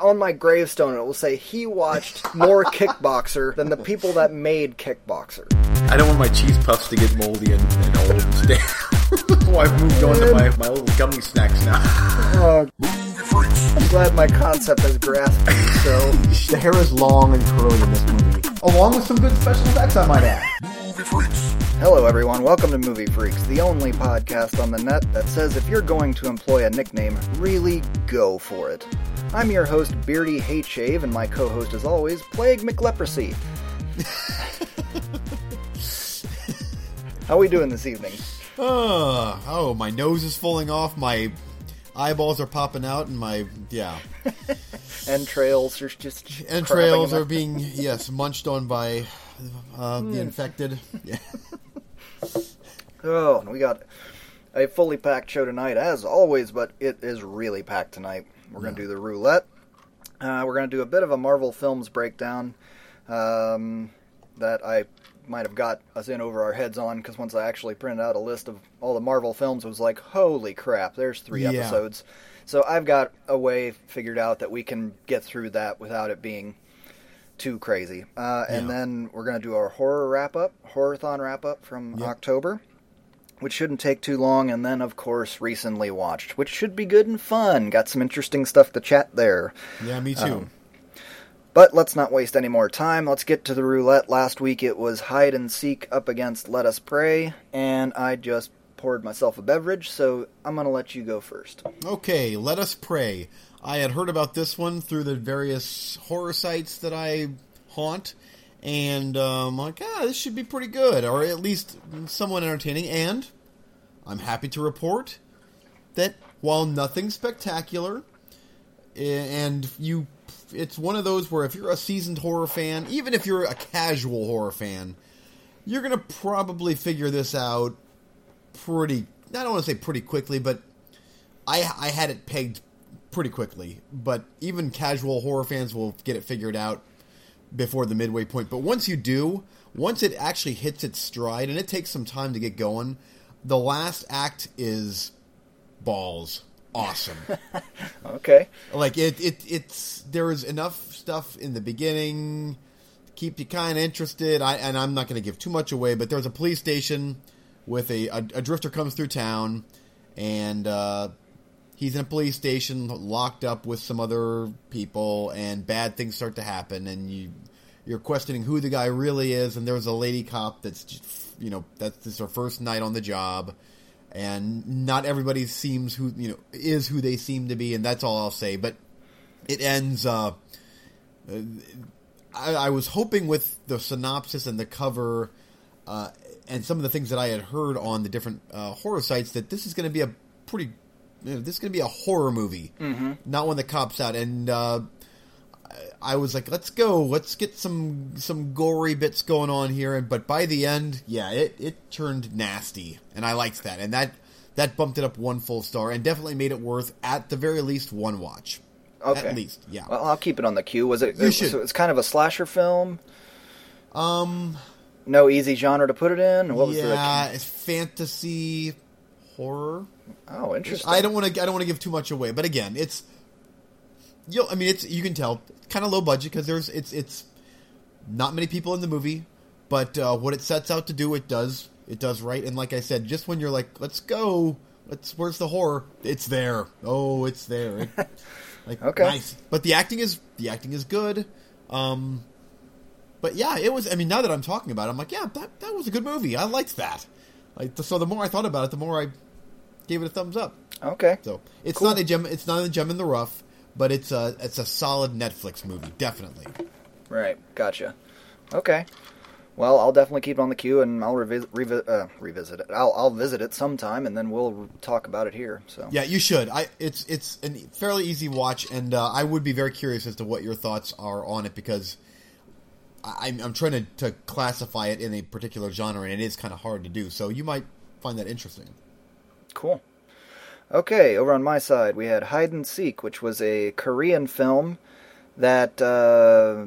On my gravestone, it will say he watched more Kickboxer than the people that made Kickboxer. I don't want my cheese puffs to get moldy and, and old and stale. so I've moved on to my, my little gummy snacks now. Oh, I'm glad my concept has grasped me, so. The hair is long and curly in this movie. Along with some good special effects, I might add. Hello, everyone. Welcome to Movie Freaks, the only podcast on the net that says if you're going to employ a nickname, really go for it. I'm your host, Beardy Hate Shave, and my co host, as always, Plague McLeprosy. How are we doing this evening? Uh, oh, my nose is falling off, my eyeballs are popping out, and my, yeah. Entrails are just. Entrails are being, yes, munched on by uh, the infected. Yeah. Oh, we got a fully packed show tonight, as always, but it is really packed tonight. We're going to do the roulette. Uh, we're going to do a bit of a Marvel Films breakdown um, that I might have got us in over our heads on because once I actually printed out a list of all the Marvel films, it was like, holy crap, there's three Yeah. episodes. So I've got a way figured out that we can get through that without it being too crazy. Uh, and Yeah. then we're going to do our horror wrap up, horrorthon wrap up from Yep. October, which shouldn't take too long. And then, of course, recently watched, which should be good and fun. Got some interesting stuff to chat there. Yeah, me too. Um, But let's not waste any more time. Let's get to the roulette. Last week it was hide and seek up against let us pray, and I just poured myself a beverage, so I'm going to let you go first. Okay, let us pray. I had heard about this one through the various horror sites that I haunt, and um, like, ah, this should be pretty good, or at least somewhat entertaining. And I'm happy to report that while nothing spectacular, eh, and you, it's one of those where if you're a seasoned horror fan, even if you're a casual horror fan, you're gonna probably figure this out pretty. I don't want to say pretty quickly, but I I had it pegged pretty quickly, but even casual horror fans will get it figured out before the midway point. But once you do, once it actually hits its stride, and it takes some time to get going, the last act is balls awesome. Okay. like it, it it's there is enough stuff in the beginning to keep you kind of interested. I and I'm not going to give too much away, but there's a police station with a a, a drifter comes through town, and uh, he's in a police station locked up with some other people, and bad things start to happen, and you you're questioning who the guy really is, and there's a lady cop that's just, you know that's this her first night on the job. And not everybody seems who you know is who they seem to be, and that's all I'll say. But it ends. Uh, I, I was hoping with the synopsis and the cover, uh, and some of the things that I had heard on the different uh, horror sites that this is going to be a pretty, this is going to be a horror movie, mm-hmm. not one that cops out. And uh, I was like, let's go, let's get some some gory bits going on here. And but by the end, yeah, it it turned nasty, and I liked that, and that that bumped it up one full star, and definitely made it worth at the very least one watch. Okay. At least, yeah. Well, I'll keep it on the queue. Was it? You it- should. So it's kind of a slasher film. um. No easy genre to put it in. What was it? yeah, it's fantasy horror. Oh, interesting. I don't want to. I don't want to give too much away, but again, it's. You know, I mean, it's you can tell kind of low budget because there's it's it's not many people in the movie, but uh, what it sets out to do, it does it does right. And like I said, just when you're like, let's go, let's where's the horror? It's there. Oh, it's there. It, like Okay. nice, but the acting is the acting is good. Um, but yeah, it was. I mean, now that I'm talking about it, I'm like, yeah, that that was a good movie. I liked that. Like, so the more I thought about it, the more I gave it a thumbs up. Okay. So it's Cool. not a gem. It's not a gem in the rough, but it's a it's a solid Netflix movie, definitely. Right. Gotcha. Okay. Well, I'll definitely keep it on the queue, and I'll revisit revi- uh, revisit it. I'll I'll visit it sometime, and then we'll talk about it here. So. Yeah, you should. I it's it's a fairly easy watch, and uh, I would be very curious as to what your thoughts are on it because I, I'm I'm trying to, to classify it in a particular genre, and it is kind of hard to do. So you might find that interesting. Cool. Okay, over on my side, we had Hide and Seek, which was a Korean film that, uh,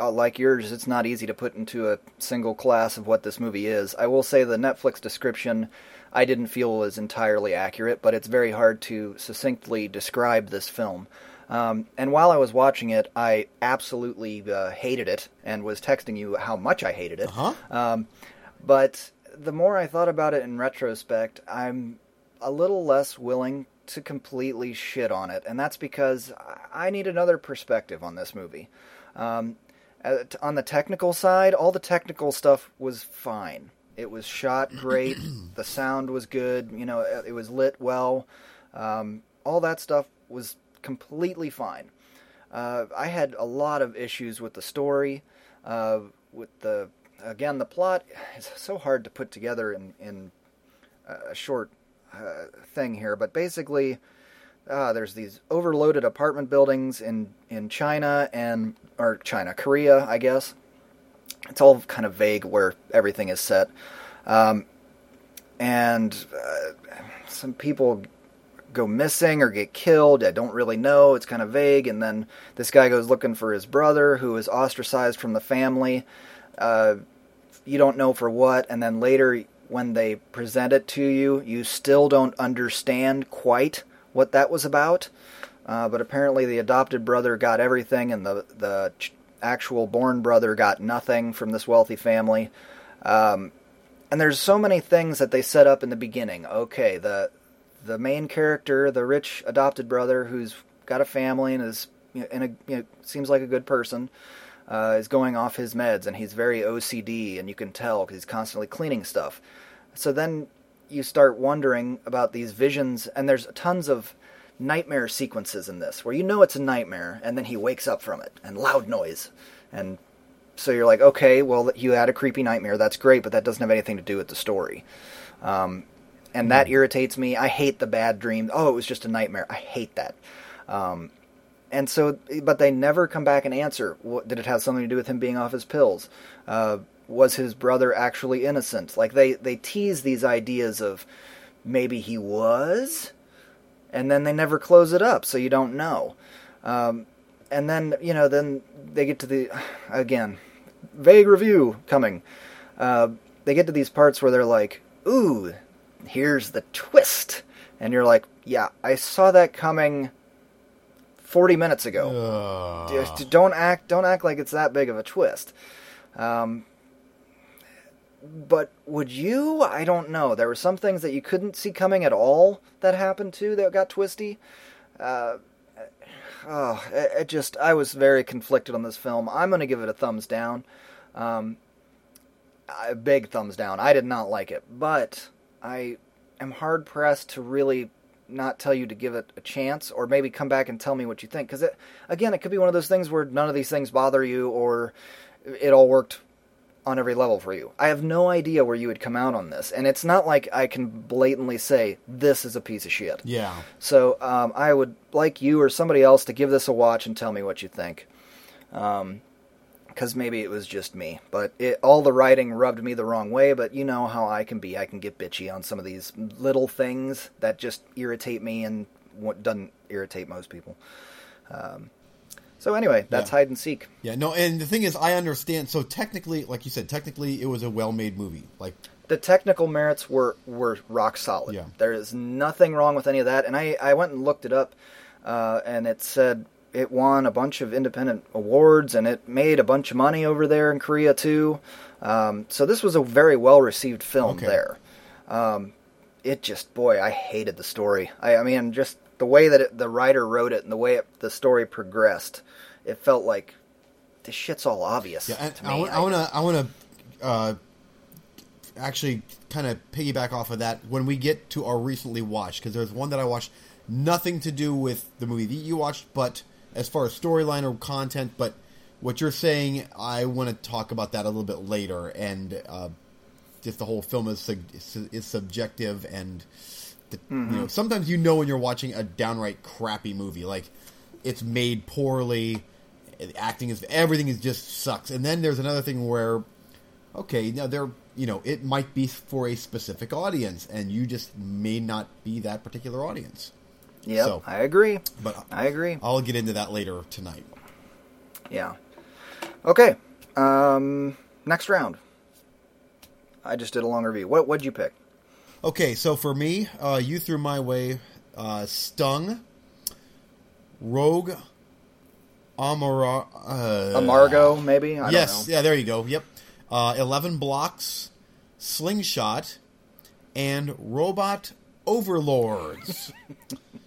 uh, like yours, it's not easy to put into a single class of what this movie is. I will say the Netflix description I didn't feel was entirely accurate, but it's very hard to succinctly describe this film. Um, and while I was watching it, I absolutely uh, hated it and was texting you how much I hated it. Uh-huh. Um, but the more I thought about it in retrospect, I'm a little less willing to completely shit on it, and that's because I need another perspective on this movie. Um, on the technical side, all the technical stuff was fine. It was shot great. the sound was good. You know, it, it was lit well. Um, all that stuff was completely fine. Uh, I had a lot of issues with the story, uh, with the again the plot is so hard to put together in in a short uh, thing here, but basically. Uh, there's these overloaded apartment buildings in, in China and or China, Korea, I guess. It's all kind of vague where everything is set, um, and uh, some people go missing or get killed. I don't really know. It's kind of vague. And then this guy goes looking for his brother, who is ostracized from the family. Uh, you don't know for what. And then later, when they present it to you, you still don't understand quite what that was about. Uh, but apparently, the adopted brother got everything, and the the actual born brother got nothing from this wealthy family. Um, and there's so many things that they set up in the beginning. Okay, the the main character, the rich adopted brother who's got a family and is a you know, seems like a good person, uh, is going off his meds, and he's very OCD, and you can tell because he's constantly cleaning stuff. So then you start wondering about these visions, and there's tons of nightmare sequences in this where you know it's a nightmare, and then he wakes up from it, and loud noise, and so you're like, okay, well, you had a creepy nightmare, that's great, but that doesn't have anything to do with the story. Um, and that irritates me. I hate the bad dream. Oh, it was just a nightmare. I hate that. Um, and so, but they never come back and answer. What, did it have something to do with him being off his pills? Uh, was his brother actually innocent? Like they they tease these ideas of maybe he was, and then they never close it up, so you don't know. Um, and then you know, then they get to the again vague review coming. Uh, they get to these parts where they're like, "Ooh, here's the twist," and you're like, "Yeah, I saw that coming." 40 minutes ago. Just don't act don't act like it's that big of a twist. Um, but would you? I don't know. There were some things that you couldn't see coming at all that happened too that got twisty. Uh, oh, it, it just I was very conflicted on this film. I'm going to give it a thumbs down. Um, a big thumbs down. I did not like it, but I am hard pressed to really not tell you to give it a chance or maybe come back and tell me what you think. Because it again it could be one of those things where none of these things bother you or it all worked on every level for you. I have no idea where you would come out on this and it's not like i can blatantly say this is a piece of shit. Yeah. so um, i would like you or somebody else to give this a watch and tell me what you think because maybe it was just me but it, all the writing rubbed me the wrong way but you know how i can be i can get bitchy on some of these little things that just irritate me and what doesn't irritate most people um, so anyway that's Yeah. hide and seek Yeah, no, and the thing is, I understand. So technically, like you said, technically, it was a well-made movie. Like, the technical merits were were rock solid. Yeah. There is nothing wrong with any of that. And I, I went and looked it up, uh, and it said it won a bunch of independent awards, and it made a bunch of money over there in Korea too. Um, so this was a very well received film Okay. there. Um, it just, boy, I hated the story. I, I mean, just the way that it, the writer wrote it and the way it, the story progressed, it felt like this shit's all obvious yeah, to I me. want to, I want to, uh, actually kind of piggyback off of that when we get to our recently watched because there's one that I watched, nothing to do with the movie that you watched, but as far as storyline or content, but what you're saying, I want to talk about that a little bit later, and uh, just the whole film is is subjective, and the, you know sometimes you know when you're watching a downright crappy movie, like it's made poorly, the acting is everything is just sucks, and then there's another thing where okay, now there, you know, it might be for a specific audience, and you just may not be that particular audience. Yep, so- I agree. But I agree. I'll get into that later tonight. Yeah. Okay. Um, next round. I just did a long review. What what'd you pick? Okay, so for me, uh, you threw my way uh, Stung, Rogue Amara, uh, Amargo, maybe. I yes, yeah, there you go. Yep. Uh, 11 blocks, Slingshot, and Robot Overlords.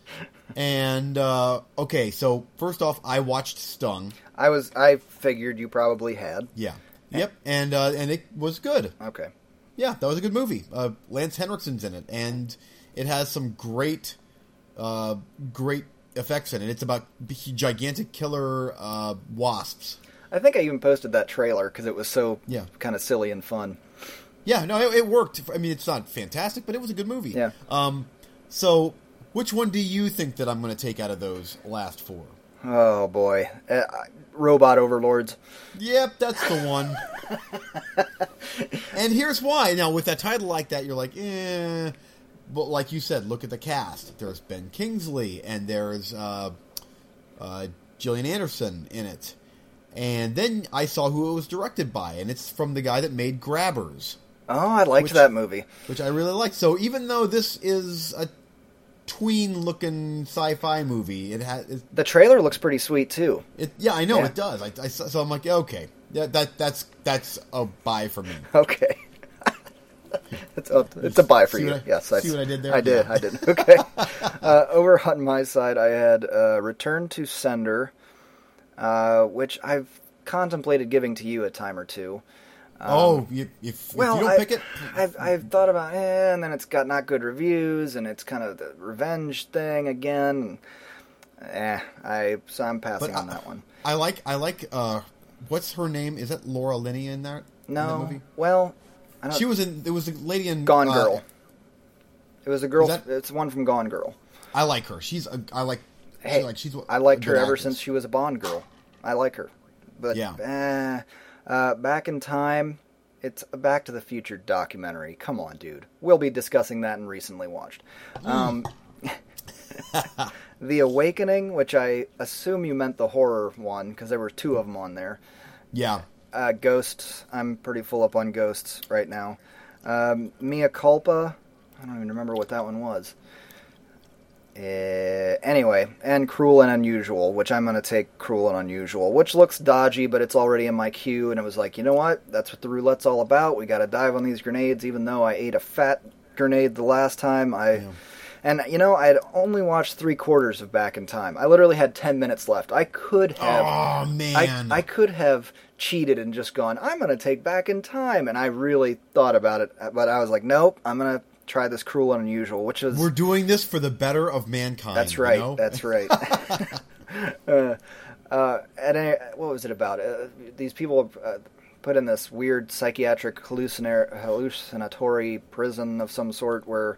and, uh, okay, so first off, I watched Stung. I was. I figured you probably had. Yeah. Yep. And, uh, and it was good. Okay. Yeah, that was a good movie. Uh, Lance Henriksen's in it, and it has some great, uh, great effects in it. It's about gigantic killer uh, wasps. I think I even posted that trailer because it was so Yeah. kind of silly and fun. Yeah, no, it, it worked. I mean, it's not fantastic, but it was a good movie. Yeah. Um, so, which one do you think that I'm going to take out of those last four? Oh boy, uh, robot overlords. Yep, that's the one. and here's why. Now, with that title like that, you're like, eh. But like you said, look at the cast. There's Ben Kingsley, and there's uh, uh, Gillian Anderson in it. And then I saw who it was directed by, and it's from the guy that made Grabbers, Oh, I liked Which- that movie. which I really liked. So even though this is a tween-looking sci-fi movie, it has The trailer looks pretty sweet too. it yeah, I know Yeah. it does. I, I, so I'm like, okay, yeah, that that's that's a buy for me. Okay. it's, a, it's a buy for See you. I- yes, see what I did there? I did. Yeah. I did. Okay. uh, over on my side, I had uh, Return to Sender, uh, which I've contemplated giving to you a time or two. Oh, you, if, if Well, you don't I, pick it, I've I've thought about, eh, and then it's got not good reviews, and it's kind of the revenge thing again. Eh, I so I'm passing But on I- that one. I like I like uh, what's her name? Is it Laura Linney in that? in that No, movie? well, I don't. She was in. It was a lady in Gone uh, Girl. It was a girl. That- It's one from Gone Girl. I like her. She's a, I like. Hey, she, like she's. I liked her ever actress. since she was a Bond girl. I like her, but Yeah. eh, uh, back in time, it's a Back to the Future documentary. Come on, dude. We'll be discussing that and recently watched. Um, the Awakening, which I assume you meant the horror one because there were two of them on there. Yeah. Uh, Ghosts. I'm pretty full up on Ghosts right now. Um, Mea Culpa. I don't even remember what that one was. Uh, anyway, and Cruel and Unusual, which I'm going to take Cruel and Unusual, which looks dodgy, but it's already in my queue, and it was like, you know what? That's what the roulette's all about. We got to dive on these grenades, even though I ate a fat grenade the last time. I. Yeah. And you know, I had only watched three quarters of Back in Time. I literally had ten minutes left. I could have Oh man. I, I could have cheated and just gone, I'm going to take back in time. And I really thought about it, but I was like, nope, I'm going to try this cruel and unusual, which is. We're doing this for the better of mankind. that's you right. know? That's right. uh, uh, and I, what was it about? Uh, these people uh, put in this weird psychiatric hallucinar- hallucinatory prison of some sort where.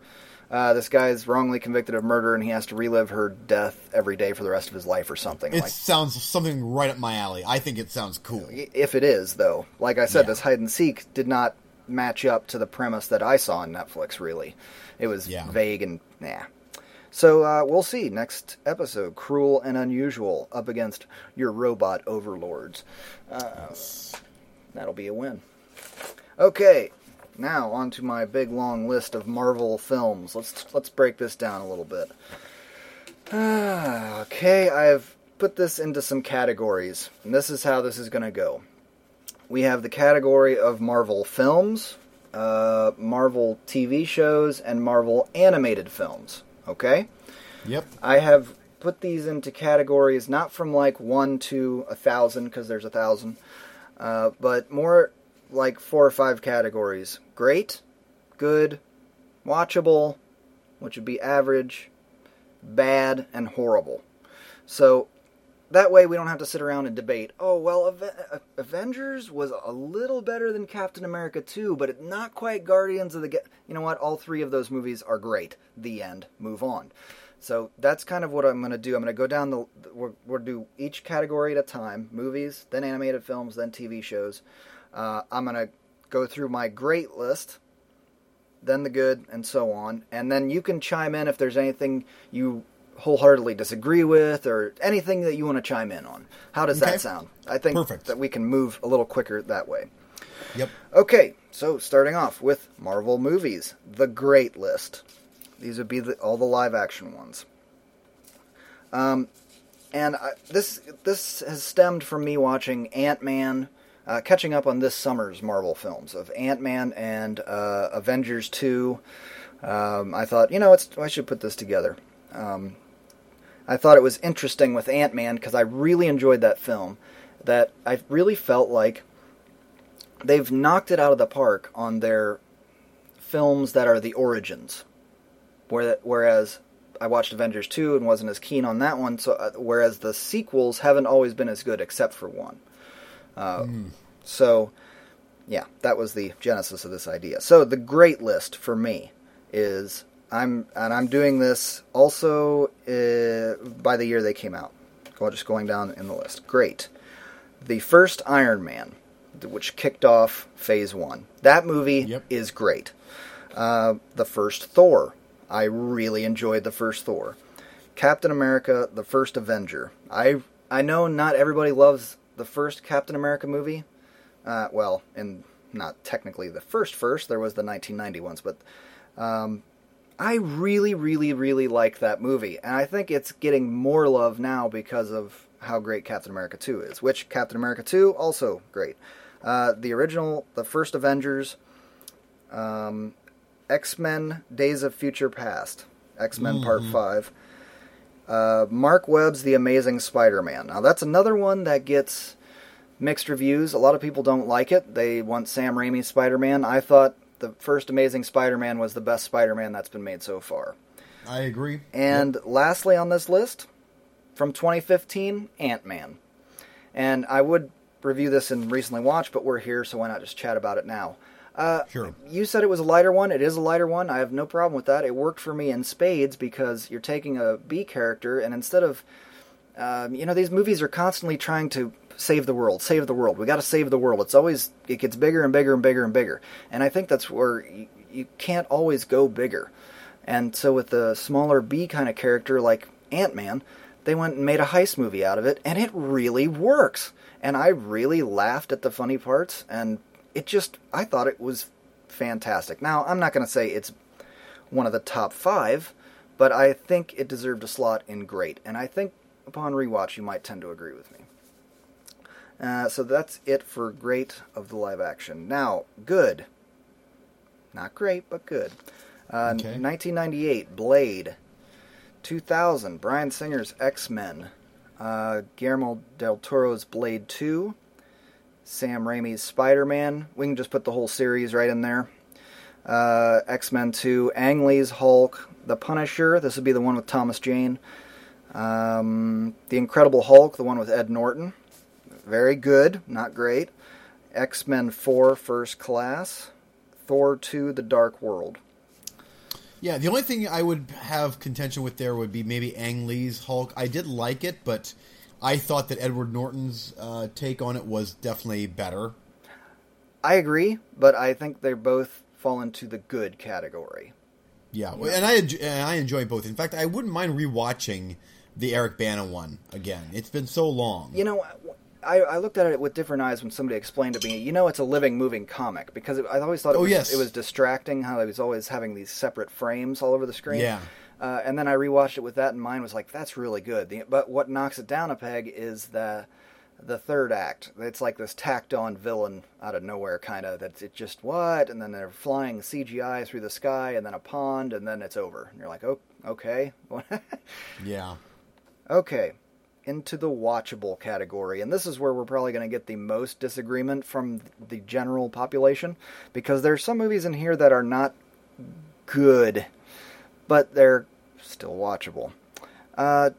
Uh, this guy's wrongly convicted of murder, and he has to relive her death every day for the rest of his life, or something. It like sounds something right up my alley. I think it sounds cool. if it is though like i said Yeah. this hide and seek did not match up to the premise that i saw on netflix really. It was Yeah. vague and nah. So uh, we'll see next episode cruel and unusual up against your robot overlords. Uh, that'll be a win. Okay now on to my big long list of marvel films. Let's let's break this down a little bit. Ah, okay, I've put this into some categories, and this is how this is going to go. We have the category of Marvel films, uh, Marvel TV shows, and Marvel animated films. Okay? Yep. I have put these into categories not from like one to a thousand, because there's a thousand, uh, but more like four or five categories great, good, watchable, which would be average, bad, and horrible. So that way we don't have to sit around and debate. Oh well, Ave- Avengers was a little better than Captain America 2, but not quite Guardians of the. Ga-. You know what? All three of those movies are great. The end. Move on. So that's kind of what I'm going to do. I'm going to go down the. We'll, we'll do each category at a time: movies, then animated films, then TV shows. Uh, I'm going to go through my great list then the good, and so on. And then you can chime in if there's anything you wholeheartedly disagree with or anything that you want to chime in on. How does Okay. that sound? I think Perfect. that we can move a little quicker that way. Yep. Okay, so starting off with Marvel movies, the great list. These would be the, all the live action ones. Um, and I, this this has stemmed from me watching Ant Man, uh, catching up on this summer's Marvel films of Ant Man and uh, Avengers two. Um, I thought, you know, it's, I should put this together. Um, I thought it was interesting with Ant Man because I really enjoyed that film. That I really felt like they've knocked it out of the park on their films that are the origins. Whereas I watched Avengers 2 and wasn't as keen on that one, so uh, whereas the sequels haven't always been as good except for one. Uh, Mm. So, yeah, that was the genesis of this idea. So the great list for me is I'm and I'm doing this also uh, by the year they came out. Go just going down in the list. Great. The first Iron Man, which kicked off Phase One. That movie Yep. is great. Uh, the first Thor. I really enjoyed the first Thor. Captain America, the first Avenger. I I know not everybody loves the first Captain America movie. Uh, well, and not technically the first first. There was the 1990 ones, but um, I really, really, really like that movie, and I think it's getting more love now because of how great Captain America 2 is. Which Captain America 2 also great. Uh, the original, the first Avengers, um, X Men: Days of Future Past, X Men Part Five. Uh, Marc Webb's The Amazing Spider-Man. Now that's another one that gets mixed reviews. A lot of people don't like it. They want Sam Raimi's Spider-Man. I thought the first Amazing Spider-Man was the best Spider-Man that's been made so far. I agree. And lastly on this list, from 2015, Ant Man. And I would review this in recently watched, but we're here, so why not just chat about it now? Uh, Sure. You said it was a lighter one. It is a lighter one. I have no problem with that. It worked for me in spades because you're taking a B character, and instead of, um, you know, these movies are constantly trying to save the world, save the world. We got to save the world. It's always it gets bigger and bigger and bigger and bigger, and I think that's where you, you can't always go bigger. And so with the smaller B kind of character like Ant Man, they went and made a heist movie out of it, and it really works. And I really laughed at the funny parts, and it just I thought it was fantastic. Now I'm not going to say it's one of the top five, but I think it deserved a slot in great, and I think upon rewatch you might tend to agree with me. Uh, so that's it for great of the live action. Now, good. Not great, but good. Uh, Okay. 1998, Blade. 2000, Bryan Singer's X Men. Uh, Guillermo del Toro's Blade 2. Sam Raimi's Spider Man. We can just put the whole series right in there. Uh, X Men 2. Ang Lee's Hulk. The Punisher. This would be the one with Thomas Jane. Um, the Incredible Hulk, the one with Ed Norton. Very good, not great. X Men 4 First Class. Thor 2 The Dark World. Yeah, the only thing I would have contention with there would be maybe Ang Lee's Hulk. I did like it, but I thought that Edward Norton's uh, take on it was definitely better. I agree, but I think they both fall into the good category. Yeah, and I and I enjoy both. In fact, I wouldn't mind rewatching the Eric Bana one again. It's been so long. You know, I, I looked at it with different eyes when somebody explained to me, you know, it's a living, moving comic because it, I always thought it Oh, was, yes. it was distracting how he was always having these separate frames all over the screen. Yeah. Uh, and then I rewatched it with that in mind. Was like, that's really good. The, but what knocks it down a peg is the the third act. It's like this tacked on villain out of nowhere, kind of. That's it. Just what? And then they're flying CGI through the sky, and then a pond, and then it's over. And you're like, oh, okay. Yeah. Okay, into the watchable category. And this is where we're probably going to get the most disagreement from the general population because there's some movies in here that are not good, but they're still watchable. Uh,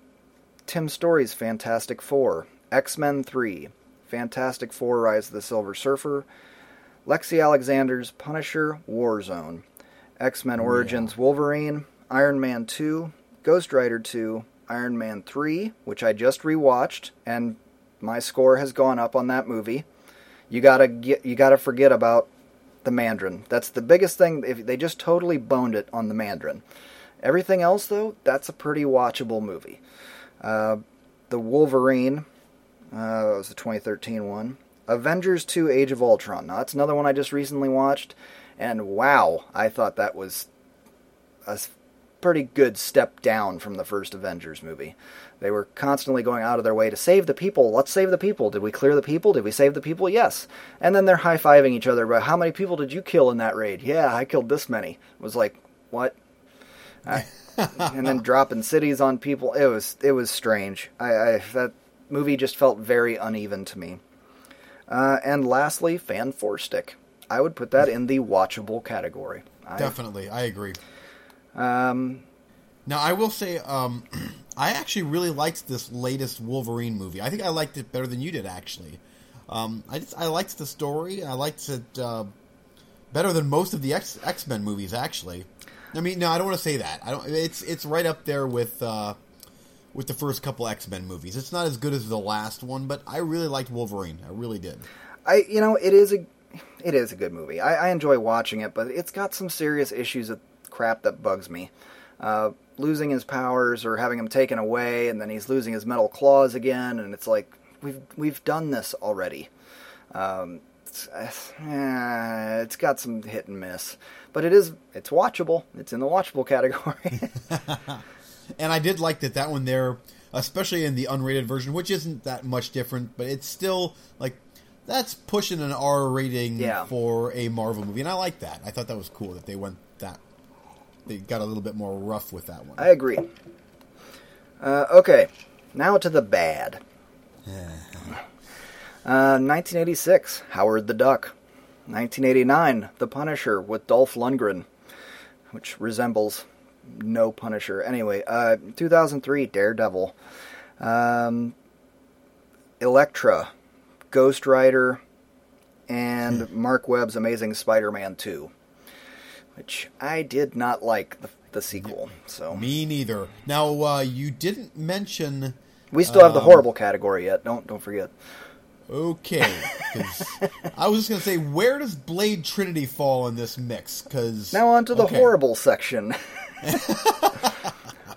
Tim Story's Fantastic Four, X Men 3, Fantastic Four Rise of the Silver Surfer, Lexi Alexander's Punisher Warzone, X Men Origins Wolverine, Iron Man 2, Ghost Rider 2, Iron Man 3, which I just rewatched, and my score has gone up on that movie. You gotta get, you gotta forget about the Mandarin. That's the biggest thing. If they just totally boned it on the Mandarin, everything else though, that's a pretty watchable movie. Uh, the Wolverine, uh, that was the 2013 one. Avengers 2: Age of Ultron. Now that's another one I just recently watched, and wow, I thought that was a pretty good step down from the first Avengers movie. They were constantly going out of their way to save the people. Let's save the people. Did we clear the people? Did we save the people? Yes. And then they're high fiving each other about how many people did you kill in that raid? Yeah, I killed this many. It was like, what? I, and then dropping cities on people. It was it was strange. I, I that movie just felt very uneven to me. Uh, and lastly, Fant4stic. I would put that in the watchable category. I, Definitely, I agree. Um, Now, I will say, um, I actually really liked this latest Wolverine movie. I think I liked it better than you did, actually. Um, I just, I liked the story. I liked it uh, better than most of the X X Men movies, actually. I mean, no, I don't want to say that. I don't. It's it's right up there with uh, with the first couple X Men movies. It's not as good as the last one, but I really liked Wolverine. I really did. I you know it is a it is a good movie. I, I enjoy watching it, but it's got some serious issues crap that bugs me. Uh, losing his powers or having him taken away, and then he's losing his metal claws again, and it's like we've we've done this already. Um, it's, eh, it's got some hit and miss, but it is it's watchable. It's in the watchable category. And I did like that that one there, especially in the unrated version, which isn't that much different, but it's still like that's pushing an R rating Yeah. for a Marvel movie, and I like that. I thought that was cool that they went that they got a little bit more rough with that one. I agree. Uh, okay, now to the bad. Uh, 1986, Howard the Duck. 1989, The Punisher with Dolph Lundgren, which resembles no Punisher. Anyway, uh, 2003, Daredevil. Um, Elektra, Ghost Rider, and Marc Webb's Amazing Spider-Man 2, which I did not like the, the sequel. So Me neither. Now uh, you didn't mention. we still have the Um, horrible category yet. Don't don't forget. Okay, I was just gonna say, where does Blade Trinity fall in this mix? Because Now on to the horrible section.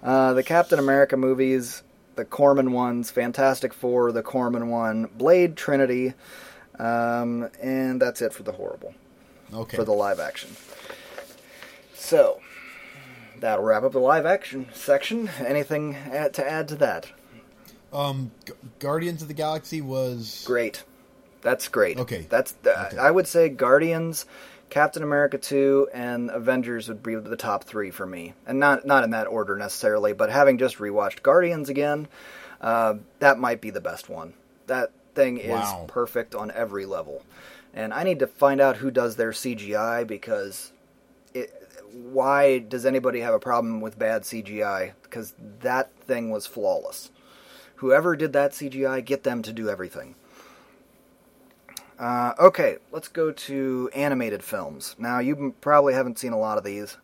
uh, the Captain America movies, the Corman ones, Fantastic Four, the Corman one, Blade Trinity, um, and that's it for the horrible Okay, for the live action. So that'll wrap up the live action section. Anything to add to that? um, Gu- Guardians of the Galaxy was Great. That's great. Okay. That's Okay. I would say Guardians, Captain America 2 and Avengers would be the top 3 for me. And not not in that order necessarily, but having just rewatched Guardians again, uh, that might be the best one. That thing is Wow. perfect on every level. And I need to find out who does their CGI because why does anybody have a problem with bad CGI? Because that thing was flawless. Whoever did that CGI, get them to do everything. Uh, okay, let's go to animated films. Now, you probably haven't seen a lot of these,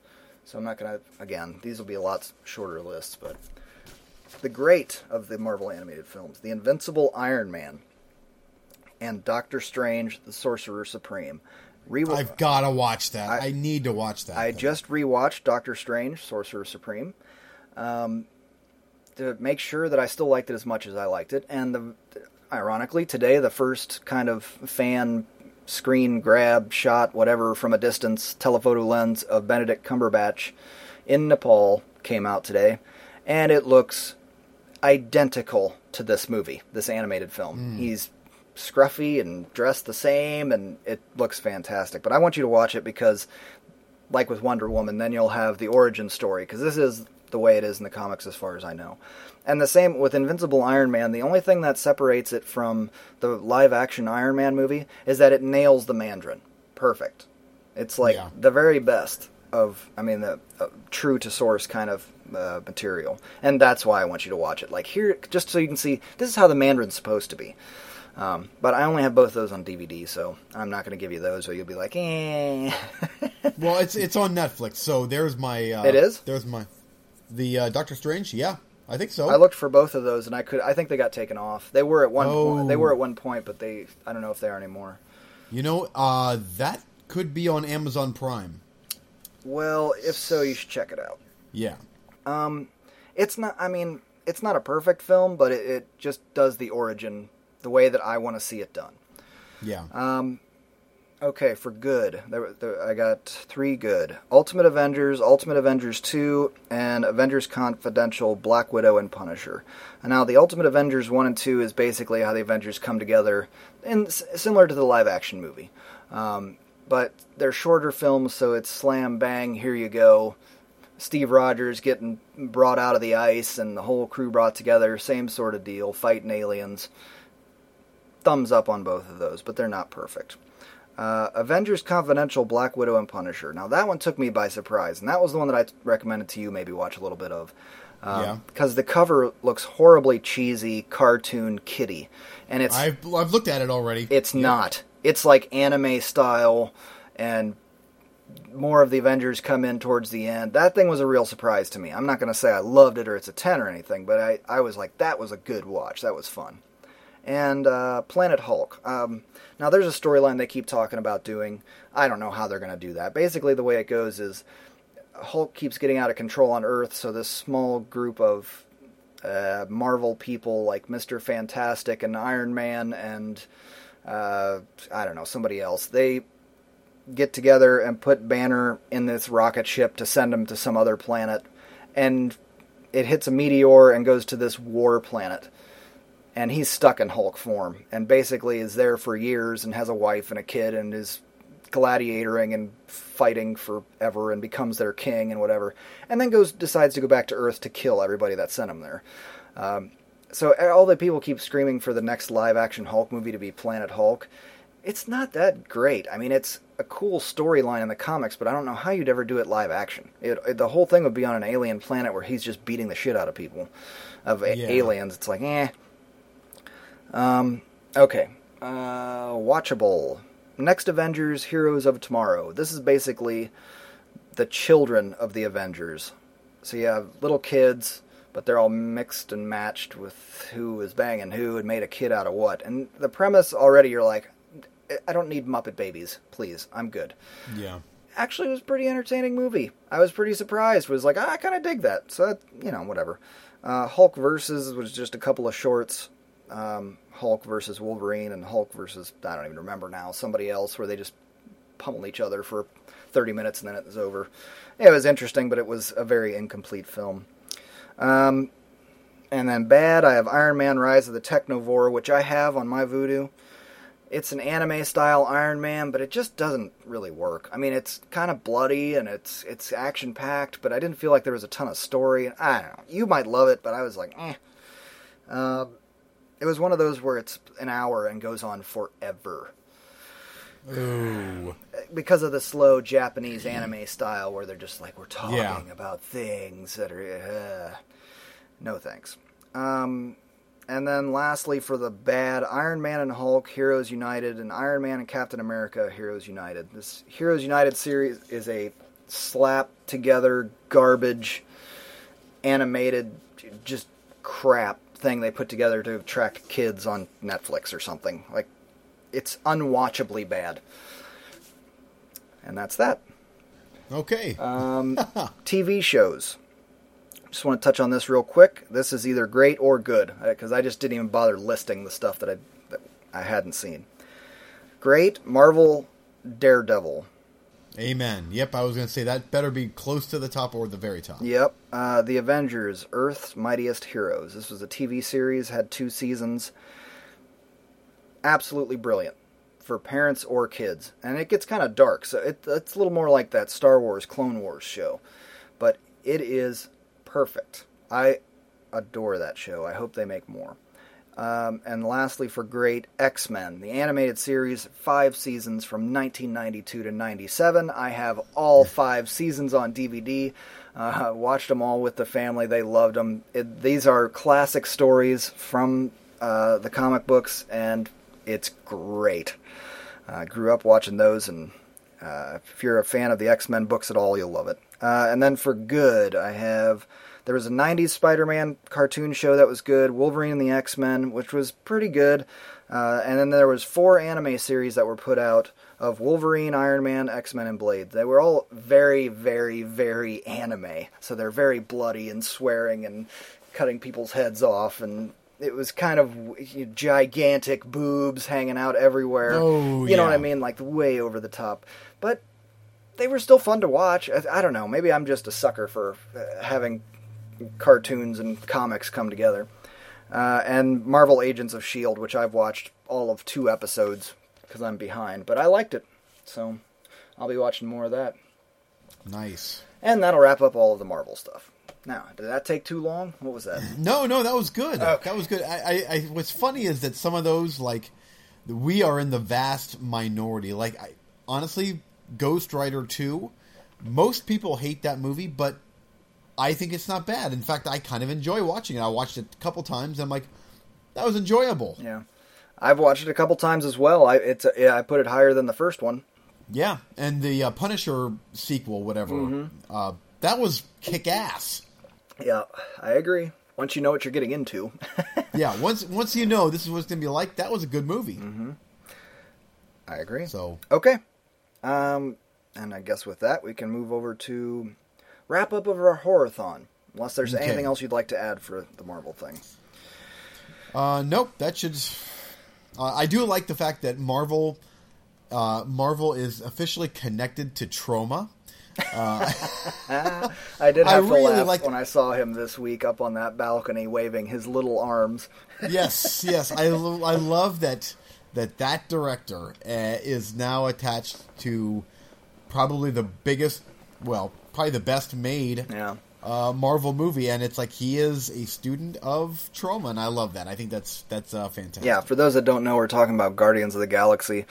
so I'm not going to, again, these will be a lot shorter lists, but the great of the Marvel animated films The Invincible Iron Man and Doctor Strange, the Sorcerer Supreme. Rewa- I've got to watch that. I- I, need to watch that. I thing. just rewatched Doctor Strange, Sorcerer Supreme, um, to make sure that I still liked it as much as I liked it. And the, ironically, today the first kind of fan screen grab shot, whatever, from a distance telephoto lens of Benedict Cumberbatch in Nepal came out today, and it looks identical to this movie, this animated film. He's scruffy and dressed the same, and it looks fantastic. But I want you to watch it because like with Wonder Woman, then you'll have the origin story because this is the way it is in the comics as far as I know. And the same with Invincible Iron Man, the only thing that separates it from the live action Iron Man movie is that it nails the Mandarin. Perfect. It's like Yeah. the very best of I mean the uh, true to source kind of uh, material. And that's why I want you to watch it. Like here just so you can see this is how the Mandarin's supposed to be. Um, but I only have both those on DVD, so I'm not going to give you those, or you'll be like, eh. Well, it's it's on Netflix, so there's my. Uh, It is? There's my. The uh, Doctor Strange. Yeah, I think so. I looked for both of those, and I could. I think they got taken off. They were at one. Point, they Oh. were at one point, but they. I don't know if they are anymore. You know, uh, that could be on Amazon Prime. Well, if so, you should check it out. Yeah. Um, it's not. I mean, it's not a perfect film, but it, it just does the origin the way that I want to see it done. Yeah. Um, Okay, for good, there, there, I got three good: Ultimate Avengers, Ultimate Avengers Two, and Avengers Confidential, Black Widow, and Punisher. And now, the Ultimate Avengers One and Two is basically how the Avengers come together, and similar to the live-action movie. Um, but they're shorter films, so it's slam bang, here you go. Steve Rogers getting brought out of the ice, and the whole crew brought together, same sort of deal, fighting aliens. Thumbs up on both of those, but they're not perfect. Uh, Avengers Confidential, Black Widow, and Punisher. Now that one took me by surprise, and that was the one that I recommended to you. Maybe watch a little bit of, um, Yeah. because the cover looks horribly cheesy, cartoon, kitty, and it's I've I've looked at it already. it's not. It's like anime style, and more of the Avengers come in towards the end. That thing was a real surprise to me. I'm not going to say I loved it or it's a 10 or anything, but I, I was like, that was a good watch. That was fun. And uh, Planet Hulk. Um, now, there's a storyline they keep talking about doing. I don't know how they're going to do that. Basically, the way it goes is Hulk keeps getting out of control on Earth, so this small group of uh, Marvel people like Mr. Fantastic and Iron Man and uh, I don't know somebody else. They get together and put Banner in this rocket ship to send him to some other planet, and it hits a meteor and goes to this war planet. And he's stuck in Hulk form, and basically is there for years and has a wife and a kid and is gladiatoring and fighting forever and becomes their king and whatever, and then goes decides to go back to Earth to kill everybody that sent him there. Um, so all the people keep screaming for the next live action Hulk movie to be Planet Hulk. It's not that great. I mean, it's a cool storyline in the comics, but I don't know how you'd ever do it live action. It, it- the whole thing would be on an alien planet where he's just beating the shit out of people, of a- Yeah. aliens. It's like, eh. Um, okay. Uh, watchable. Next Avengers Heroes of Tomorrow. This is basically the children of the Avengers. So you have little kids, but they're all mixed and matched with who is banging who and made a kid out of what. And the premise already, you're like, I don't need Muppet babies, please. I'm good. yeah. Actually, it was a pretty entertaining movie. I was pretty surprised. Was like, ah, I kind of dig that. So that, you know, whatever. Uh, Hulk versus was just a couple of shorts. Um, Hulk versus Wolverine and Hulk versus I don't even remember now somebody else where they just pummel each other for 30 minutes and then it was over. It was interesting, but it was a very incomplete film. Um, and then bad, I have Iron Man: Rise of the Technovore, which I have on my Vudu. It's an anime style Iron Man, but it just doesn't really work. I mean, it's kind of bloody and it's it's action packed, but I didn't feel like there was a ton of story. I don't know. You might love it, but I was like, eh. Um, it was one of those where it's an hour and goes on forever Ooh. because of the slow Japanese anime style where they're just like we're talking Yeah. about things that are uh, no thanks. Um, and then lastly for the bad, Iron Man and Hulk Heroes United and Iron Man and Captain America Heroes United. This Heroes United series is a slap together garbage animated just crap thing they put together to track kids on Netflix or something. Like it's unwatchably bad. And that's that. Okay. Um, TV shows. Just want to touch on this real quick. This is either great or good because I just didn't even bother listing the stuff that I that I hadn't seen. Great Marvel Daredevil. Amen. Yep, I was going to say that better be close to the top or the very top. Yep. Uh, the Avengers, Earth's Mightiest Heroes. This was a TV series, had two seasons. Absolutely brilliant for parents or kids. And it gets kind of dark, so it, it's a little more like that Star Wars Clone Wars show. But it is perfect. I adore that show. I hope they make more. Um, and lastly, for great X Men, the animated series, five seasons from 1992 to 97. I have all five seasons on DVD. Uh, watched them all with the family. They loved them. It, these are classic stories from uh, the comic books, and it's great. I grew up watching those, and uh, if you're a fan of the X Men books at all, you'll love it. Uh, and then for good, I have there was a 90s Spider-Man cartoon show that was good, Wolverine and the X-Men, which was pretty good. Uh, and then there was four anime series that were put out of Wolverine, Iron Man, X-Men, and Blade. They were all very, very, very anime. So they're very bloody and swearing and cutting people's heads off and it was kind of gigantic boobs hanging out everywhere. Oh, you know what. I mean? Like way over the top. But they were still fun to watch. I, I don't know. Maybe I'm just a sucker for uh, having cartoons and comics come together. Uh, and Marvel Agents of S.H.I.E.L.D., which I've watched all of two episodes because I'm behind. But I liked it. So I'll be watching more of that. Nice. And that'll wrap up all of the Marvel stuff. Now, did that take too long? What was that? No, no, that was good. Okay. That was good. I, I, I, what's funny is that some of those, like, we are in the vast minority. Like, I, honestly, Ghost Rider 2, most people hate that movie, but I think it's not bad. In fact, I kind of enjoy watching it. I watched it a couple times. And I'm like, that was enjoyable. Yeah, I've watched it a couple times as well. I it's yeah, I put it higher than the first one. Yeah, and the uh, Punisher sequel, whatever, Mm-hmm. uh, that was kick ass. Yeah, I agree. Once you know what you're getting into, Yeah, once once you know this is what it's gonna be like, that was a good movie. Mm-hmm. I agree. So Okay, um, and I guess with that we can move over to wrap up of our horrorthon. Unless there's Okay. anything else you'd like to add for the Marvel thing. Uh, nope, that should. Uh, I do like the fact that Marvel, uh, Marvel is officially connected to Troma. Uh, I did I have to really laugh like- when I saw him this week up on that balcony waving his little arms. Yes, yes, I, lo- I love that that that director uh, is now attached to probably the biggest, well, probably the best made Yeah. uh, Marvel movie, and it's like he is a student of Troma, and I love that. I think that's that's uh, fantastic. Yeah, for those that don't know, we're talking about Guardians of the Galaxy,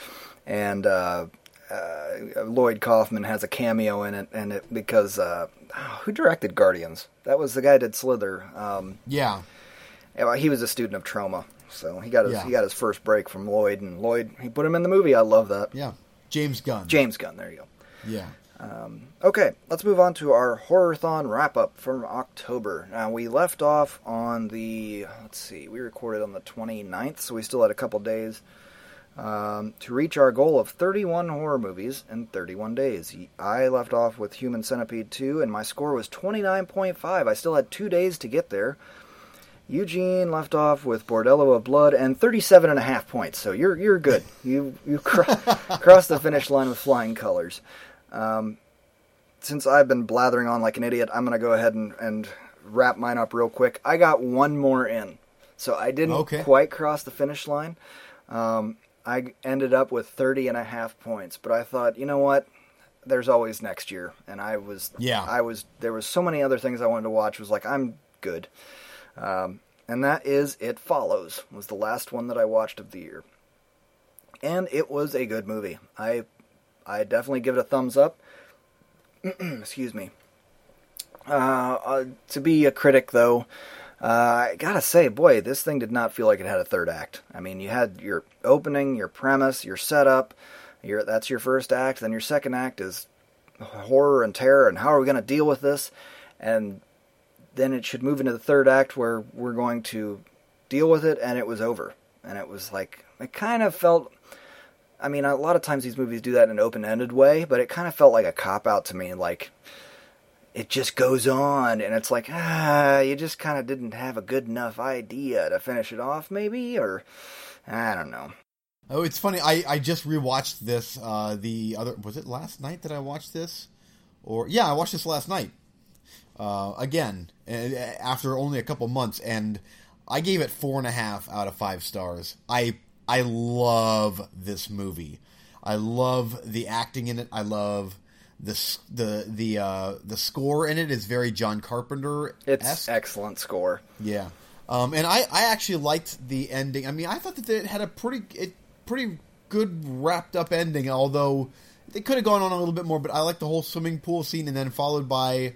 and uh, uh, Lloyd Kaufman has a cameo in it, and it because uh, who directed Guardians? That was the guy who did Slither. Um, yeah, yeah, he was a student of Troma, so he got his Yeah. he got his first break from Lloyd, and Lloyd he put him in the movie. I love that. yeah. James Gunn. James Gunn, there you go. Yeah. Okay, let's move on to our Horrorthon wrap up from October. Now, we left off on the, let's see, we recorded on the 29th, so we still had a couple days um, to reach our goal of 31 horror movies in 31 days. I left off with Human Centipede 2, and my score was 29.5. I still had two days to get there. Eugene left off with Bordello of Blood and 37 and a half points. So you're you're good. You you cro- crossed the finish line with flying colors. Um, since I've been blathering on like an idiot, I'm going to go ahead and, and wrap mine up real quick. I got one more in. So I didn't Okay. quite cross the finish line. Um, I ended up with 30 and a half points, but I thought, you know what? There's always next year. And I was, Yeah. I was, there was so many other things I wanted to watch. It was like, I'm good. Um, and that is It Follows, was the last one that I watched of the year. And it was a good movie. I I definitely give it a thumbs up. Excuse me. Uh, uh, to be a critic, though, uh, I gotta say, boy, this thing did not feel like it had a third act. I mean, you had your opening, your premise, your setup. Your that's your first act. Then your second act is horror and terror, and how are we to deal with this? And then it should move into the third act where we're going to deal with it, and it was over. And it was like it kind of felt. I mean, a lot of times these movies do that in an open-ended way, but it kind of felt like a cop out to me. Like it just goes on, and it's like ah, you just kind of didn't have a good enough idea to finish it off, maybe, or I don't know. Oh, it's funny. I, I just rewatched this. Uh, the other was it last night that I watched this, or yeah, I watched this last night. Uh, again, after only a couple months, and I gave it four and a half out of five stars. I I love this movie. I love the acting in it. I love the the the uh, the score in it is very John Carpenter. It's excellent score. Yeah, um, and I, I actually liked the ending. I mean, I thought that it had a pretty it pretty good wrapped up ending. Although they could have gone on a little bit more, but I like the whole swimming pool scene, and then followed by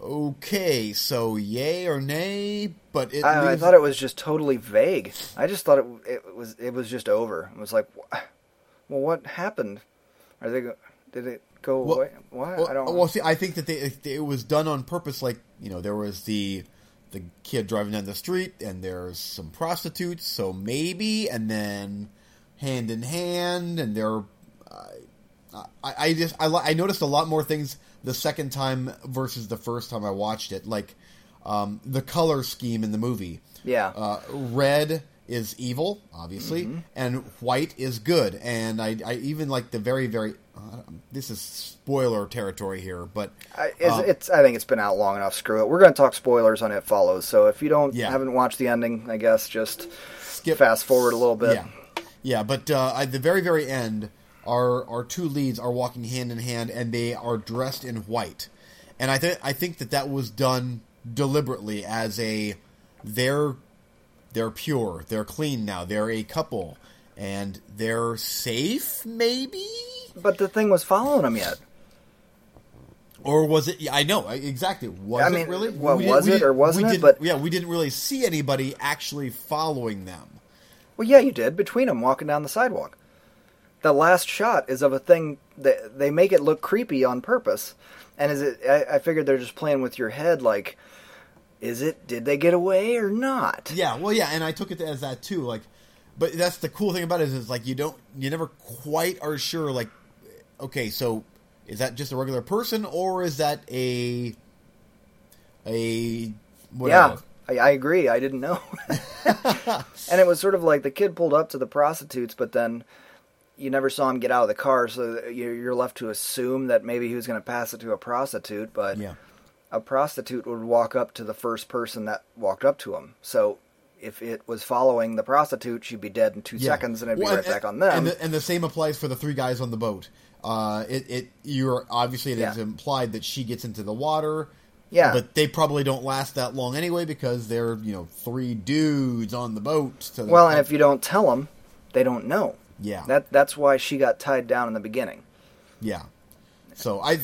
okay, so yay or nay. But it I, I thought it was just totally vague. I just thought it it was it was just over. It was like, well, what happened? Are they? Did it go Well- away? What? Well, I don't. Know. Well, see, I think that they, it was done on purpose. Like you know, there was the the kid driving down the street, and there's some prostitutes. So maybe, and then hand in hand, and they're. I, I, I just I, I noticed a lot more things the second time versus the first time I watched it. Like um, the color scheme in the movie. Yeah. Uh, red is evil, obviously, Mm-hmm. and white is good. And I, I even like the very, very. Uh, this is spoiler territory here, but I, it's, um, it's. I think it's been out long enough. Screw it. We're going to talk spoilers on It Follows. So if you don't Yeah. haven't watched the ending, I guess just skip fast forward a little bit. Yeah, yeah, but uh, at the very, very end, our our two leads are walking hand in hand, and they are dressed in white, and I think I think that that was done deliberately as a they're they're pure, they're clean now, they're a couple, and they're safe, maybe. But the thing was following them yet. Or was it? Yeah, I know exactly. Was I it mean, really? well, We didn't- was it or wasn't it? But- yeah, we didn't really see anybody actually following them. Well, yeah, you did between them walking down the sidewalk. The last shot is of a thing that they make it look creepy on purpose, and is it? I, I figured they're just playing with your head, like, is it? Did they get away or not? Yeah, well, yeah, and I took it as that too. Like, but that's the cool thing about it is, is like you don't, you never quite are sure. Like, okay, so is that just a regular person or is that a a whatever? Yeah, I, I agree. I didn't know, and it was sort of like the kid pulled up to the prostitutes, but then you never saw him get out of the car, so you're you're left to assume that maybe he was going to pass it to a prostitute, but yeah, a prostitute would walk up to the first person that walked up to him. So if it was following the prostitute, she'd be dead in two yeah. seconds, and it'd be Well, right back on them. And the, and the same applies for the three guys on the boat. Uh, it, it you're obviously it is Yeah. implied that she gets into the water. Yeah. but they probably don't last that long anyway because they're you know three dudes on the boat. So well, and if you don't tell them, they don't know. Yeah, That that's why she got tied down in the beginning. Yeah. So I,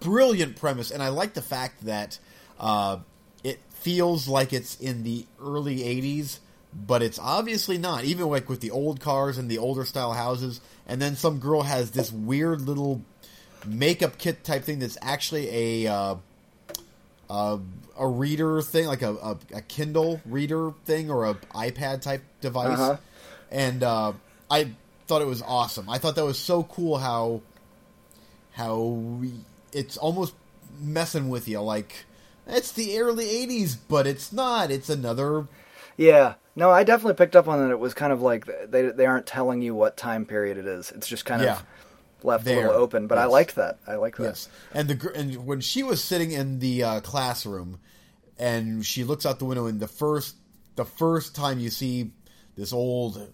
brilliant premise, and I like the fact that uh, it feels like it's in the early '80s, but it's obviously not. Even like with the old cars and the older style houses, and then some girl has this weird little makeup kit type thing that's actually a uh, uh, a reader thing, like a, a, a Kindle reader thing or a iPad type device, Uh-huh. and uh, I thought it was awesome. I thought that was so cool how how we, it's almost messing with you like it's the early 80s but it's not it's another Yeah. No, I definitely picked up on that. It was kind of like they they aren't telling you what time period it is. It's just kind Yeah. of left a There. little open. But I Yes. liked that. I liked that. yes and the and when she was sitting in the uh, classroom and she looks out the window and the first the first time you see this old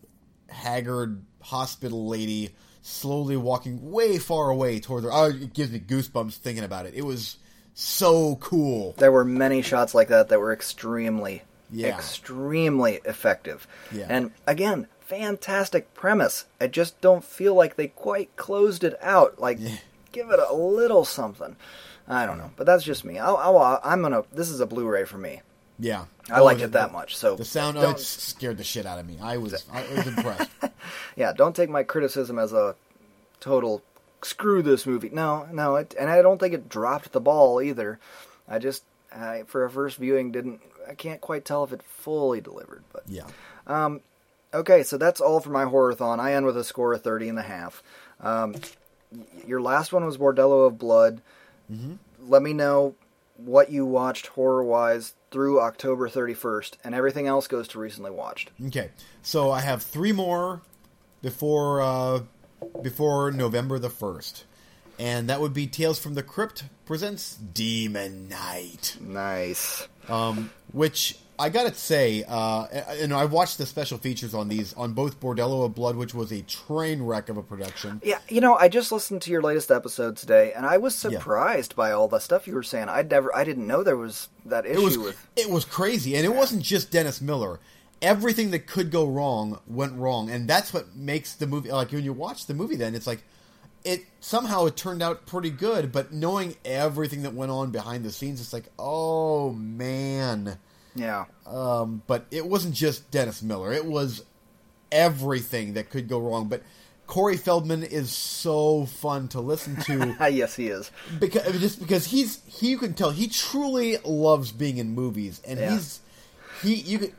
haggard hospital lady slowly walking way far away toward her oh it gives me goosebumps thinking about it it was so cool There were many shots like that that were extremely, Yeah. extremely effective. Yeah. And again, fantastic premise. I just don't feel like they quite closed it out. Like, give it a little something. I don't know, but that's just me. I'll, I'll, I'm gonna. This is a Blu-ray for me. yeah I Oh, liked it that much. So The sound oh, it scared the shit out of me. I was I was impressed. Yeah, don't take my criticism as a total screw this movie. No, no, it, and I don't think it dropped the ball either. I just, I, for a first viewing, didn't. I can't quite tell if it fully delivered, but Yeah. okay. So that's all for my horror-thon. I end with a score of thirty and a half. Um, your last one was Bordello of Blood. Let me know what you watched horror-wise through October thirty-first, and everything else goes to recently watched. Okay. So I have three more before uh, before November the first, and that would be Tales from the Crypt presents Demon Knight. Nice. um, which I gotta say, uh, and I watched the special features on these on both Bordello of Blood, which was a train wreck of a production. Yeah, you know, I just listened to your latest episode today, and I was Yeah. surprised by all the stuff you were saying. I'd never, I didn't know there was that issue It was with. it was crazy, and it wasn't just Dennis Miller. Everything that could go wrong went wrong, and that's what makes the movie. Like when you watch the movie, then it's like it somehow it turned out pretty good, but knowing everything that went on behind the scenes, it's like, oh man. Yeah, Um, but it wasn't just Dennis Miller; it was everything that could go wrong. But Corey Feldman is so fun to listen to Ah, yes, he is. because just because he's he you can tell he truly loves being in movies and Yeah. he's he you can,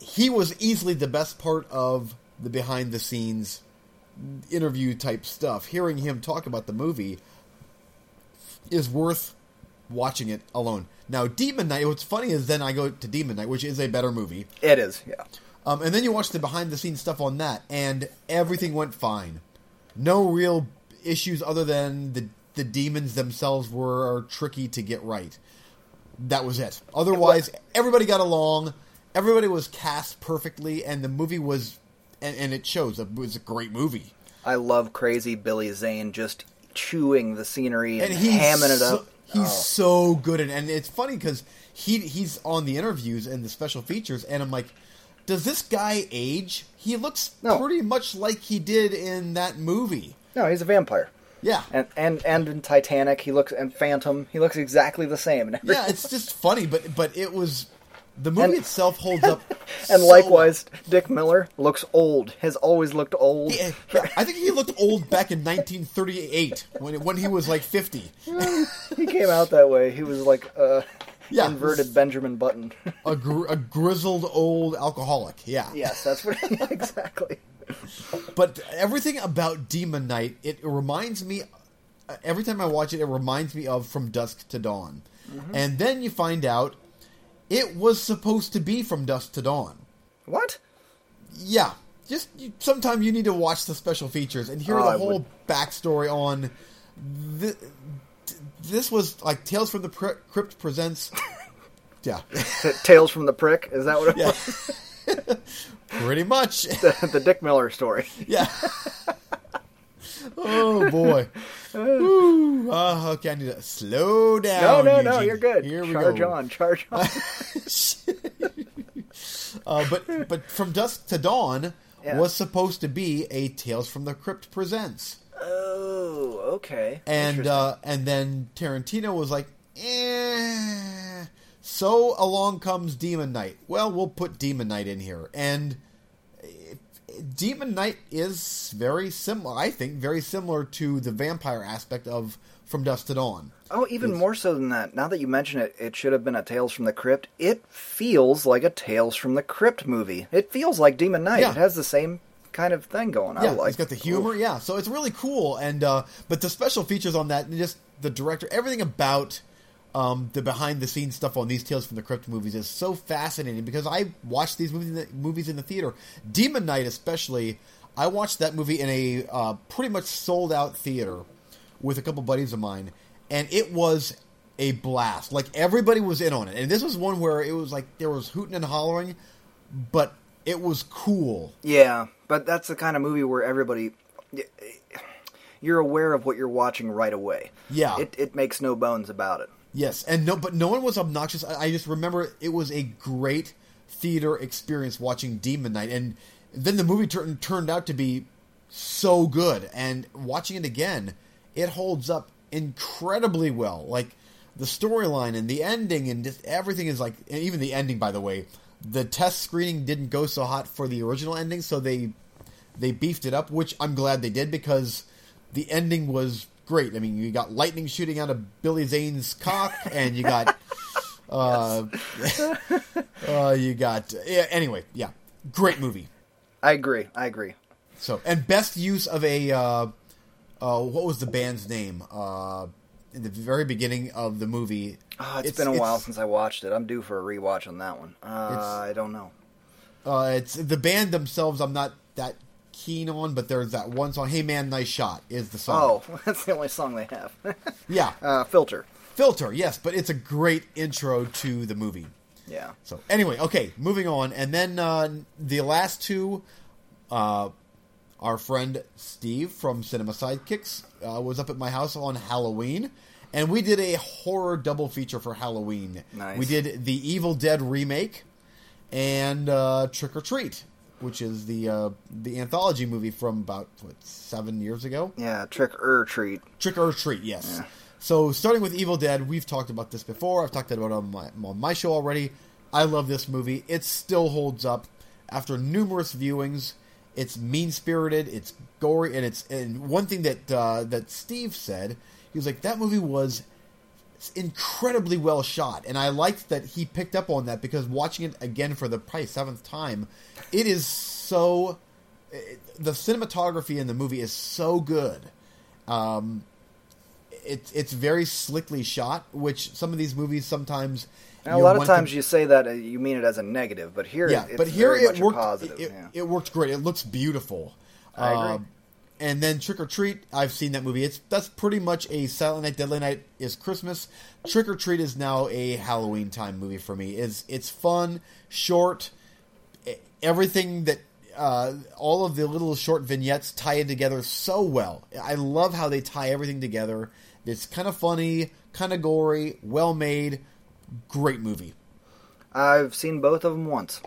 he was easily the best part of the behind the scenes interview type stuff hearing him talk about the movie is worth watching it alone. Now, Demon Knight. What's funny is then I go to Demon Knight, which is a better movie, It is, yeah. um, and then you watch the behind the scenes stuff on that, and everything went fine. No real issues other than the the demons themselves were tricky to get right. That was it. Otherwise, everybody got along. Everybody was cast perfectly, and the movie was, and, and it shows. It was a great movie. I love crazy Billy Zane just chewing the scenery and, and hamming it so, up. He's Oh. so good, and, and it's funny because he he's on the interviews and the special features, and I'm like, does this guy age? He looks No. pretty much like he did in that movie. No, he's a vampire. Yeah, And and and in Titanic, he looks and Phantom, he looks exactly the same. Yeah, it's just funny, but but it was the movie And- itself holds up. and so likewise, Dick Miller looks old. Has always looked old. He- I think he looked old back in 1938 when when he was like 50. he came out that way. He was like a Yeah. inverted Benjamin Button. A, gr- a grizzled old alcoholic. Yeah, yes, that's what exactly. But everything about Demon Knight, it reminds me. Every time I watch it, it reminds me of From Dusk to Dawn, mm-hmm. and then you find out it was supposed to be From Dusk to Dawn. What? Yeah, just you, sometime you need to watch the special features and hear Oh, the whole backstory on. Th- this was like Tales from the Pri- Crypt presents. Yeah, Tales from the Prick? Is that what it yeah, was? pretty much. The, the Dick Miller story. Yeah. Oh boy. Uh, okay, I need to slow down. no, no, Eugene. you're good. Here we charge go. on, charge on. uh, but but from dusk to dawn Yeah. was supposed to be a Tales from the Crypt presents, oh, okay. and uh, and then Tarantino was like, eh. So along comes Demon Knight. Well, we'll put Demon Knight in here, and Demon Knight is very similar. I think very similar to the vampire aspect of From Dusk to Dawn. Oh, even more so than that. Now that you mention it, it should have been a Tales from the Crypt. It feels like a Tales from the Crypt movie. It feels like Demon Knight. Yeah. It has the same kind of thing going. on. Yeah, like. it's got the humor. Yeah, so it's really cool. And uh, but the special features on that, and just the director, everything about um, the behind the scenes stuff on these Tales from the Crypt movies is so fascinating because I watched these movies in the, movies in the theater. Demon Knight, especially, I watched that movie in a uh, pretty much sold out theater with a couple buddies of mine, and it was a blast. Like everybody was in on it, and this was one where it was like there was hooting and hollering, but it was cool. Yeah, but that's the kind of movie where everybody. You're aware of what you're watching right away. Yeah. It, it makes no bones about it. Yes, and no, but no one was obnoxious. I, I just remember it was a great theater experience watching Demon Knight, and then the movie turned out to be so good. And watching it again, it holds up incredibly well. Like the storyline and the ending, and just everything is like, and even the ending, by the way. The test screening didn't go so hot for the original ending, so they they beefed it up, which I'm glad they did because the ending was great. I mean, you got lightning shooting out of Billy Zane's cock, and you got, uh, uh, you got. Yeah, anyway, yeah, great movie. I agree. I agree. So, and best use of a, uh, uh, what was the band's name? Uh, in the very beginning of the movie. Oh, it's been a while since I watched it. I'm due for a rewatch on that one. Uh, I don't know. Uh, it's the band themselves. I'm not that keen on, but there's that one song. "Hey Man, Nice Shot" is the song. Oh, that's the only song they have. yeah, uh, Filter. filter. Yes, but it's a great intro to the movie. Yeah. So anyway, okay, moving on, and then uh, the last two, uh, our friend Steve from Cinema Sidekicks uh, was up at my house on Halloween, and we did a horror double feature for Halloween. Nice. We did the Evil Dead remake and uh, Trick or Treat, which is the uh, the anthology movie from about what seven years ago. Yeah, Trick or Treat. Trick or Treat, yes. So starting with Evil Dead, we've talked about this before. I've talked about it on my on my show already. I love this movie. It still holds up after numerous viewings. It's mean spirited. It's gory, and it's and one thing that uh, that Steve said, he was like that movie was incredibly well shot, and I liked that he picked up on that because watching it again for the probably seventh time, it is so. The cinematography in the movie is so good. Um, it's it's very slickly shot, which some of these movies sometimes. And a lot of want to- times you say that uh, you mean it as a negative, but here, yeah, it's but here very it worked. positive. it, yeah. it worked great. It looks beautiful. I agree. Um, and then Trick or Treat, I've seen that movie. It's that's pretty much a Silent Night, Deadly Night is Christmas. Trick or Treat is now a Halloween time movie for me. is It's fun, short, everything that uh, all of the little short vignettes tie it together so well. I love how they tie everything together. It's kind of funny, kind of gory, well made, great movie. I've seen both of them once.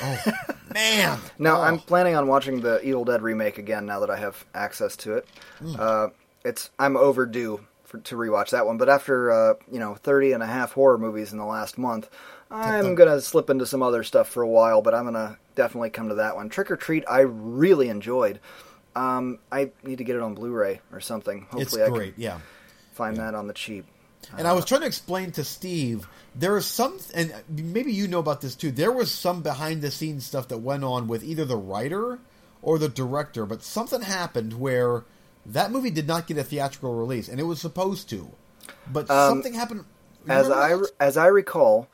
Man, now, Oh. I'm planning on watching the Evil Dead remake again now that I have access to it. Hmm. Uh, it's I'm overdue for, to rewatch that one, but after uh, you know 30 and a half horror movies in the last month, I'm gonna slip into some other stuff for a while. But I'm gonna definitely come to that one. Trick or Treat, I really enjoyed. Um, I need to get it on Blu-ray or something. Hopefully, it's I can great. Yeah. find that on the cheap. And I was trying to explain to Steve there is some, and maybe you know about this too. There was some behind the scenes stuff that went on with either the writer or the director, but something happened where that movie did not get a theatrical release, and it was supposed to. But um, something happened. as I that? as I recall,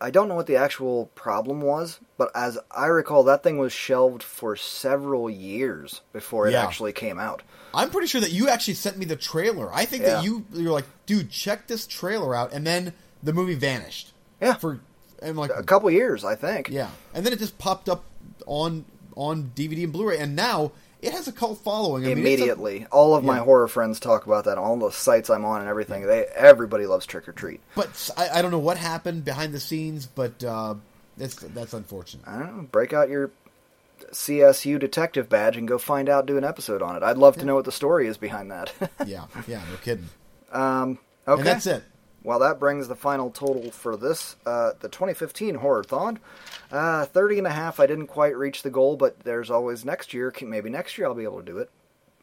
I don't know what the actual problem was, but as I recall, that thing was shelved for several years before it Yeah. actually came out. I'm pretty sure that you actually sent me the trailer. I think that you you're like, dude, check this trailer out, and then the movie vanished. Yeah. For and like A couple years, I think. Yeah, and then it just popped up on on DVD and Blu-ray, and now it has a cult following. I mean, a- Immediately, all of my horror friends talk about that. All the sites I'm on and everything. They everybody loves Trick or Treat. but I don't know what happened behind the scenes, but uh, that's that's unfortunate. I don't know. Break out your CSU detective badge and go find out. Do an episode on it. I'd love to know what the story is behind that. yeah, yeah, no kidding. um, okay, And that's it. Well, that brings the final total for this, uh, the 2015 Horror-thon. Uh, 30 and a half, I didn't quite reach the goal, but there's always next year. Maybe next year I'll be able to do it.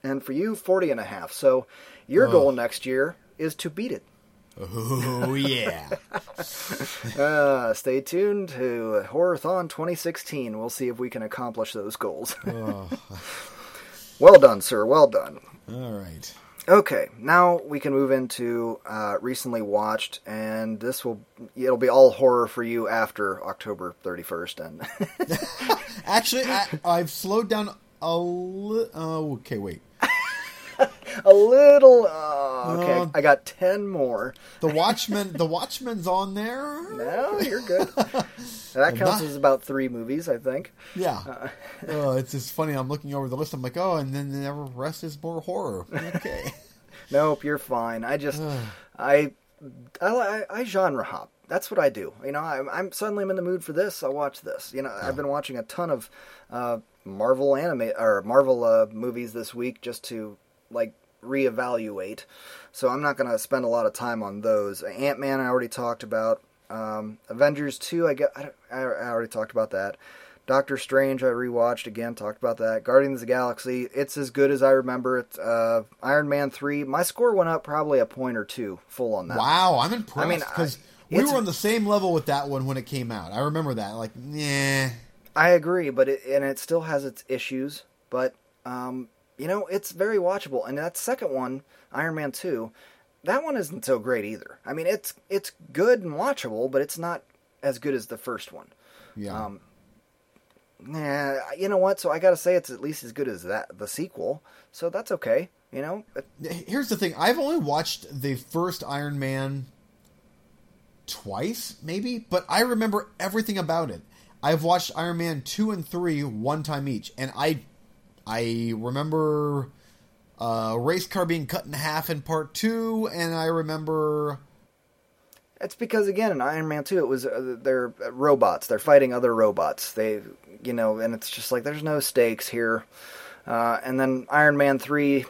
And for you, 40 and a half. So your goal next year is to beat it. Oh yeah, Uh, stay tuned to Horror-thon 2016. We'll see if we can accomplish those goals. well done, sir. Well done. all right. Okay, now we can move into uh, recently watched, and this will it'll be all horror for you after October thirty first. And Actually, I, I've slowed down a little. Oh, okay, wait. a little. Uh, okay, Uh, I got ten more. The Watchmen. the Watchmen's on there. No, you're good. that counts not- as about three movies, I think. Yeah. Oh, it's just funny. I'm looking over the list. I'm like, oh, and then the rest is more horror. Okay. Nope, you're fine. I just I, I I I genre hop. That's what I do. You know, I'm, I'm suddenly I'm in the mood for this. I'll watch this. You know, I've been watching a ton of uh, Marvel anime or Marvel uh, movies this week just to like reevaluate. So I'm not going to spend a lot of time on those. Ant Man I already talked about. Um, Avengers two I get I, I I already talked about that. Doctor Strange I rewatched again, talked about that. Guardians of the Galaxy, it's as good as I remember it. Uh, Iron Man three, my score went up probably a point or two full on that. Wow, I'm impressed I mean, because we were on the same level with that one when it came out. I remember that. Like, yeah. I agree, but it, and it still has its issues, but um, you know it's very watchable. And that second one, Iron Man two, that one isn't so great either. I mean, it's it's good and watchable, but it's not as good as the first one. Yeah. Um, Nah, you know what? So I got to say it's at least as good as that the sequel. So that's okay. You know, Here's the thing. I've only watched the first Iron Man twice, maybe, but I remember everything about it. I've watched Iron Man 2 and 3 one time each, and I I remember uh, race car being cut in half in part 2, and I remember It's because again in Iron Man 2 it was uh, they're robots. They're fighting other robots. They you know, and it's just like there's no stakes here. Uh, and then Iron Man 3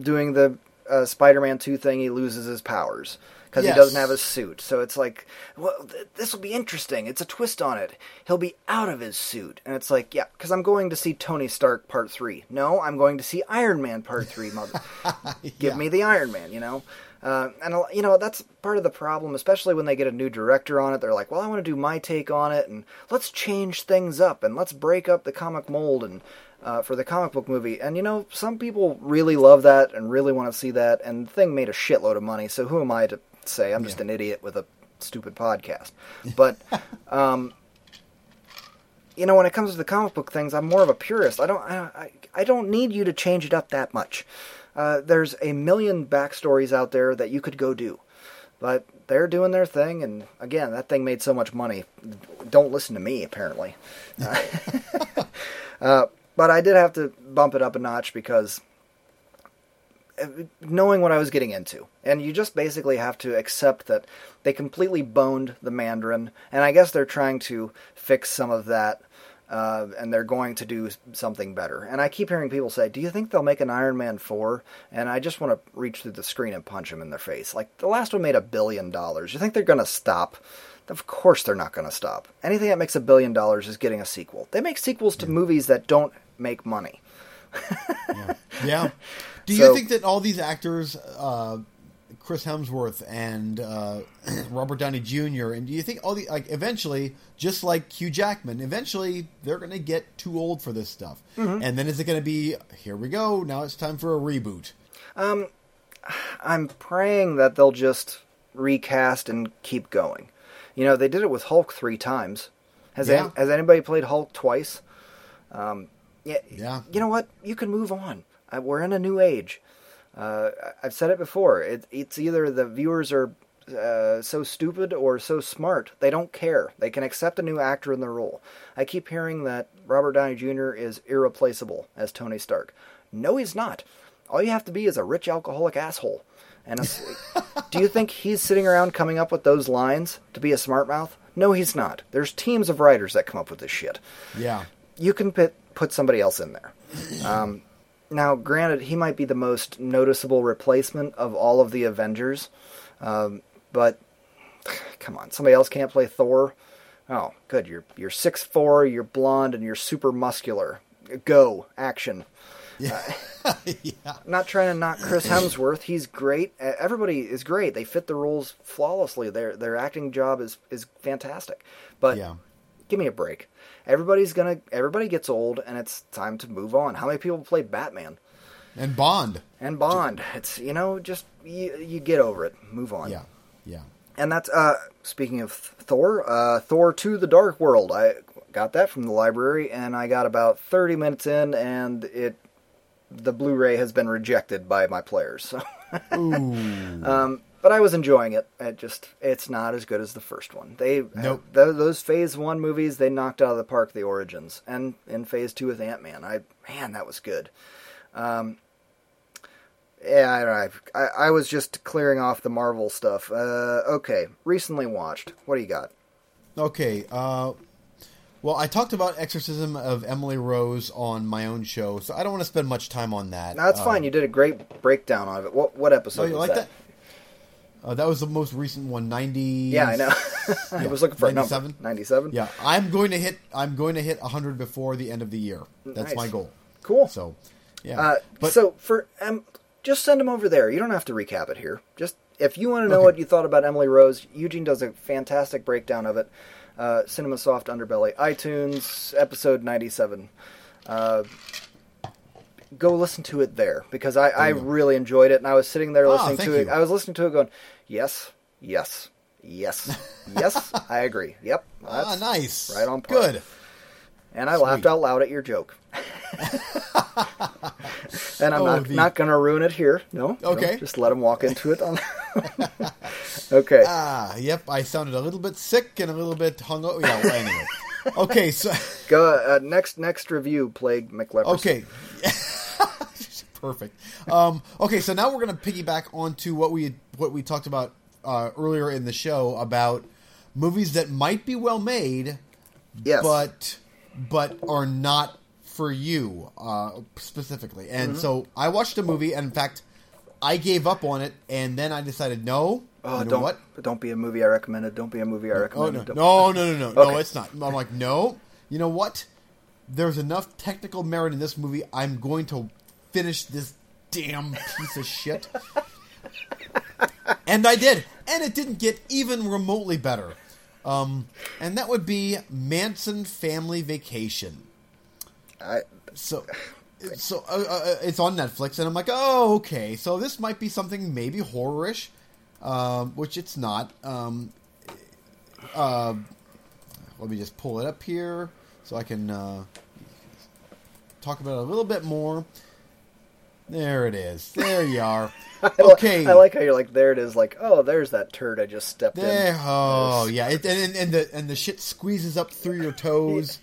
doing the uh, Spider-Man 2 thing, he loses his powers because Yes. he doesn't have a suit. So it's like, well, th- this will be interesting. It's a twist on it. He'll be out of his suit, and it's like, yeah, because I'm going to see Tony Stark Part Three. No, I'm going to see Iron Man Part Three. Mother, give Yeah. me the Iron Man. You know. Uh, and you know that's part of the problem, especially when they get a new director on it. They're like, "Well, I want to do my take on it, and let's change things up, and let's break up the comic mold." And uh, for the comic book movie, and you know, some people really love that and really want to see that. And the thing made a shitload of money, so who am I to say? I'm just Yeah. an idiot with a stupid podcast. But um, you know, when it comes to the comic book things, I'm more of a purist. I don't, I, I, don't need you to change it up that much. Uh, there's a million backstories out there that you could go do, but they're doing their thing. And again, that thing made so much money. Don't listen to me, apparently. uh, but I did have to bump it up a notch because knowing what I was getting into. And you just basically have to accept that they completely boned the Mandarin, and I guess they're trying to fix some of that, uh, and they're going to do something better. And I keep hearing people say, Do you think they'll make an Iron Man 4? And I just want to reach through the screen and punch them in their face. Like, the last one made a billion dollars. You think they're going to stop? Of course they're not going to stop. Anything that makes a billion dollars is getting a sequel. They make sequels to movies that don't make money. Yeah. Do So- you think that all these actors, uh, Chris Hemsworth and uh, Robert Downey Jr., and do you think all the like eventually, just like Hugh Jackman, eventually they're going to get too old for this stuff, Mm-hmm. and then is it going to be here we go now it's time for a reboot? I'm praying that they'll just recast and keep going. You know, they did it with Hulk three times. Has Yeah. any, has anybody played Hulk twice? Um, yeah, Yeah. You know what? You can move on. We're in a new age. Uh, I've said it before. It, it's either the viewers are uh, so stupid or so smart they don't care. They can accept a new actor in the role. I keep hearing that Robert Downey Jr. is irreplaceable as Tony Stark. No, he's not. All you have to be is a rich alcoholic asshole. And a, do you think he's sitting around coming up with those lines to be a smart mouth? No, he's not. There's teams of writers that come up with this shit Yeah, you can put put somebody else in there. Um, now, granted, he might be the most noticeable replacement of all of the Avengers, um, but come on, somebody else can't play Thor. Oh, good. You're you're six four, you're blonde, and you're super muscular. Go action. yeah. I'm not trying to knock Chris Hemsworth. He's great. Uh, Everybody is great. They fit the roles flawlessly. Their their acting job is is fantastic. But Yeah. Give me a break. Everybody's gonna. Everybody gets old, and it's time to move on. How many people play Batman and Bond. and Bond? It's you know just you, you get over it. Move on. Yeah, yeah. And that's uh speaking of Thor, uh Thor 2 The Dark World. I got that from the library and I got about 30 minutes in and it the Blu-ray has been rejected by my players. So um but I was enjoying it. It just it's not as good as the first one. They Nope. th- those Phase 1 movies they knocked out of the park the Origins and in Phase 2 with Ant-Man. I man that was good. Um yeah, I, I, I was just clearing off the Marvel stuff. Uh, okay, recently watched. What do you got? Okay. Uh, well, I talked about Exorcism of Emily Rose on my own show, so I don't want to spend much time on that. No, that's Uh, fine. You did a great breakdown of it. What what episode Oh, you was like that? that? Uh, that was the most recent one, ninety. Yeah, I know. I Yeah, was looking for a 97? number. Ninety-seven. Yeah, I'm going to hit. I'm going to hit hundred before the end of the year. That's Nice. my goal. Cool. So, yeah. Uh, but so for um, just send them over there. You don't have to recap it here. Just if you want to know Okay. what you thought about Emily Rose, Eugene does a fantastic breakdown of it. Uh, Cinema Soft Underbelly, iTunes, episode ninety-seven. Uh, go listen to it there because I, I really enjoyed it, and I was sitting there Ah, listening thank to it. you. I was listening to it, going, "Yes, yes, yes, yes." I agree. Yep. ah, nice. right on par. Good. And I laughed out loud at your joke. and I'm Oh, not the- not going to ruin it here. No. no, Okay. just let him walk into it. On. okay. Ah, yep. I sounded a little bit sick and a little bit hungover. Yeah. Well, anyway. Okay. So. Go uh, next. Next review. Plague McLeprosy. Okay. Perfect. Um, okay, so now we're going to piggyback onto what we what we talked about uh, earlier in the show about movies that might be well made, Yes. but but are not for you uh, specifically. And Mm-hmm. so I watched a movie, and in fact, I gave up on it, and then I decided, no, Oh, you know don't what? don't be a movie I recommended. Don't be a movie I Oh recommended. no, no, no, no, no, no! Okay. It's not. I'm like, no. You know what? There's enough technical merit in this movie. I'm going to finish this damn piece of shit. And I did, and it didn't get even remotely better. Um, and that would be Manson Family Vacation. I, So, so uh, uh, it's on Netflix, and I'm like, oh, okay. So this might be something maybe horrorish, um, which it's not. Um, uh, let me just pull it up here so I can uh, talk about it a little bit more. There it is. There you are. Okay. I like how you're like, there it is. Like, oh, there's that turd I just stepped There, in. oh yeah, it, and, and the and the shit squeezes up through your toes.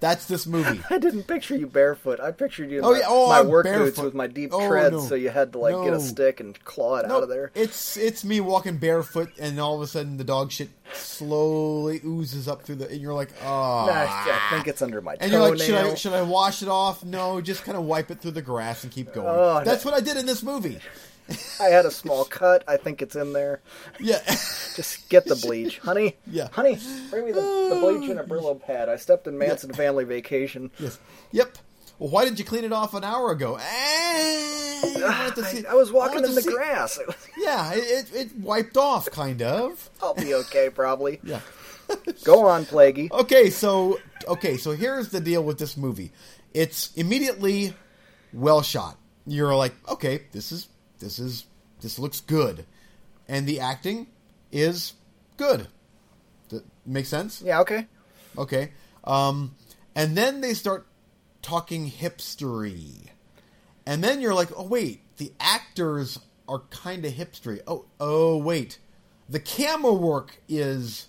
That's this movie. I didn't picture you barefoot. I pictured you in Oh, my, yeah. Oh, my work boots with my deep Oh, treads, no. so you had to like get a stick and claw it out of there. It's it's me walking barefoot, and all of a sudden the dog shit slowly oozes up through the, and you're like, oh. Nah, I think it's under my and you're like, should I should I wash it off? No, just kind of wipe it through the grass and keep going. Oh, That's what I did in this movie. I had a small cut. I think it's in there. Yeah, Just get the bleach, honey. Yeah. honey, bring me the, the bleach and a Brillo pad. I stepped in Manson family vacation. yes, yep. Well, why did you clean it off an hour ago? Eh, you to see- I, I was walking wanted in the see- grass. Yeah, it, it, it wiped off, kind of. I'll be okay, probably. Yeah. Go on, Plaguey. Okay, so okay, so here's the deal with this movie. It's immediately well shot. You're like, okay, this is this is this looks good, and the acting is good. That make sense? Yeah, okay. Okay. Um, and then they start talking hipstery, and then you're like, oh wait, the actors are kind of hipstery. Oh oh wait, the camera work is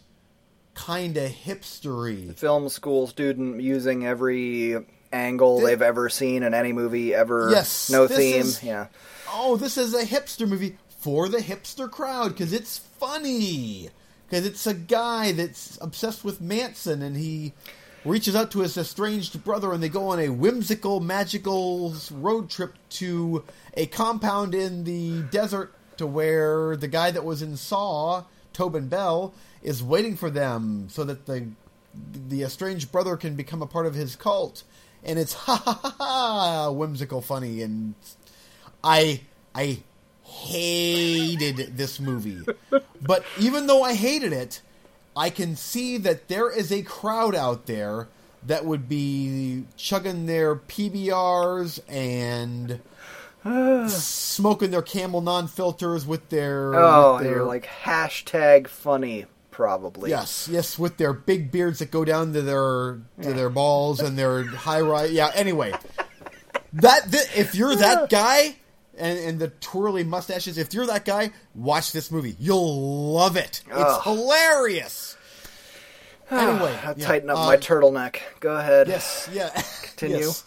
kind of hipstery. Film school student using every angle Thi- they've ever seen in any movie ever. Yes, No theme. is- Yeah. oh, this is a hipster movie for the hipster crowd because it's funny. Because it's a guy that's obsessed with Manson and he reaches out to his estranged brother and they go on a whimsical, magical road trip to a compound in the desert to where the guy that was in Saw, Tobin Bell, is waiting for them so that the the estranged brother can become a part of his cult. And it's ha ha ha ha whimsical, funny, and I I hated this movie. But even though I hated it, I can see that there is a crowd out there that would be chugging their PBRs and smoking their Camel non filters with their Oh, with their, you're like hashtag funny, probably. Yes, yes, with their big beards that go down to their to their balls and their high rise. Yeah. Anyway, that th- if you're that guy and, and the twirly mustaches, if you're that guy, watch this movie. You'll love it. It's Ugh. hilarious. Anyway, I'll yeah, tighten up uh, my turtleneck. Go ahead. Yes, yeah. Continue. Yes.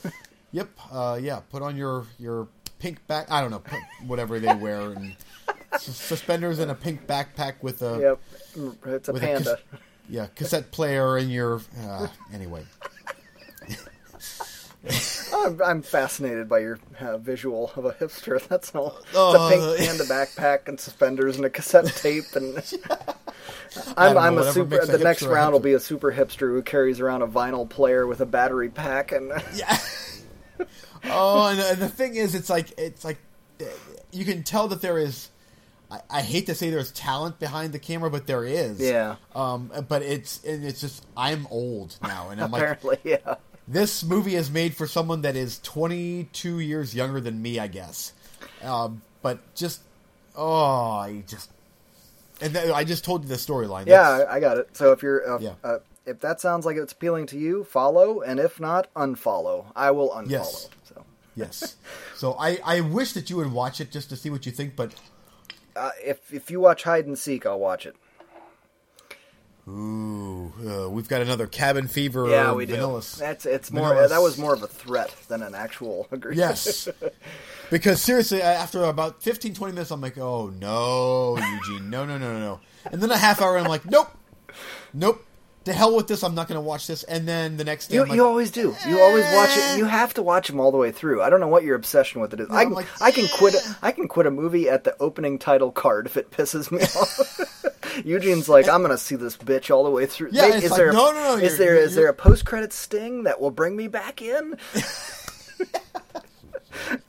Yep. Uh, yeah. Put on your your pink back. I don't know. Put whatever they wear and suspenders and a pink backpack with a Yep. It's a with a panda. cas- yeah, cassette player in your. Uh, anyway, I'm, fascinated by your uh, visual of a hipster. That's all. Oh, it's a pink panda backpack and suspenders and a cassette tape and. I'm, know, I'm a super. a The next round will be a super hipster who carries around a vinyl player with a battery pack and. yeah. oh, and, and the thing is, it's like it's like you can tell that there is. I, I hate to say there's talent behind the camera, but there is. Yeah. Um, but it's it's just I'm old now, and I'm like, Apparently, yeah. this movie is made for someone that is 22 years younger than me, I guess. Um, but just, oh, I just, and th- I just told you the storyline. Yeah, I I got it. So if you're, uh, Yeah. uh, if that sounds like it's appealing to you, follow, and if not, unfollow. I will unfollow. Yes. So yes. So I, I wish that you would watch it just to see what you think, but uh, if if you watch hide and seek, I'll watch it. ooh, uh, we've got another cabin fever. Yeah, we do. vanilla. That's it's more. That was more of a threat than an actual agreement. Yes. because seriously, after about 15, 20 minutes, I'm like, oh no, Eugene, no, no, no, no, no. And then a half hour, I'm like, nope, nope. To hell with this. I'm not going to watch this. And then the next day, You, like, you always do. You always watch it. You eh. have to watch them all the way through. I don't know what your obsession with it is. I I'm can, like, I can quit. I can quit a movie at the opening title card if it pisses me off. Eugene's like, I'm gonna see this bitch all the way through. Yeah, is like, there a- no, no, no, Is there there a post credit sting that will bring me back in?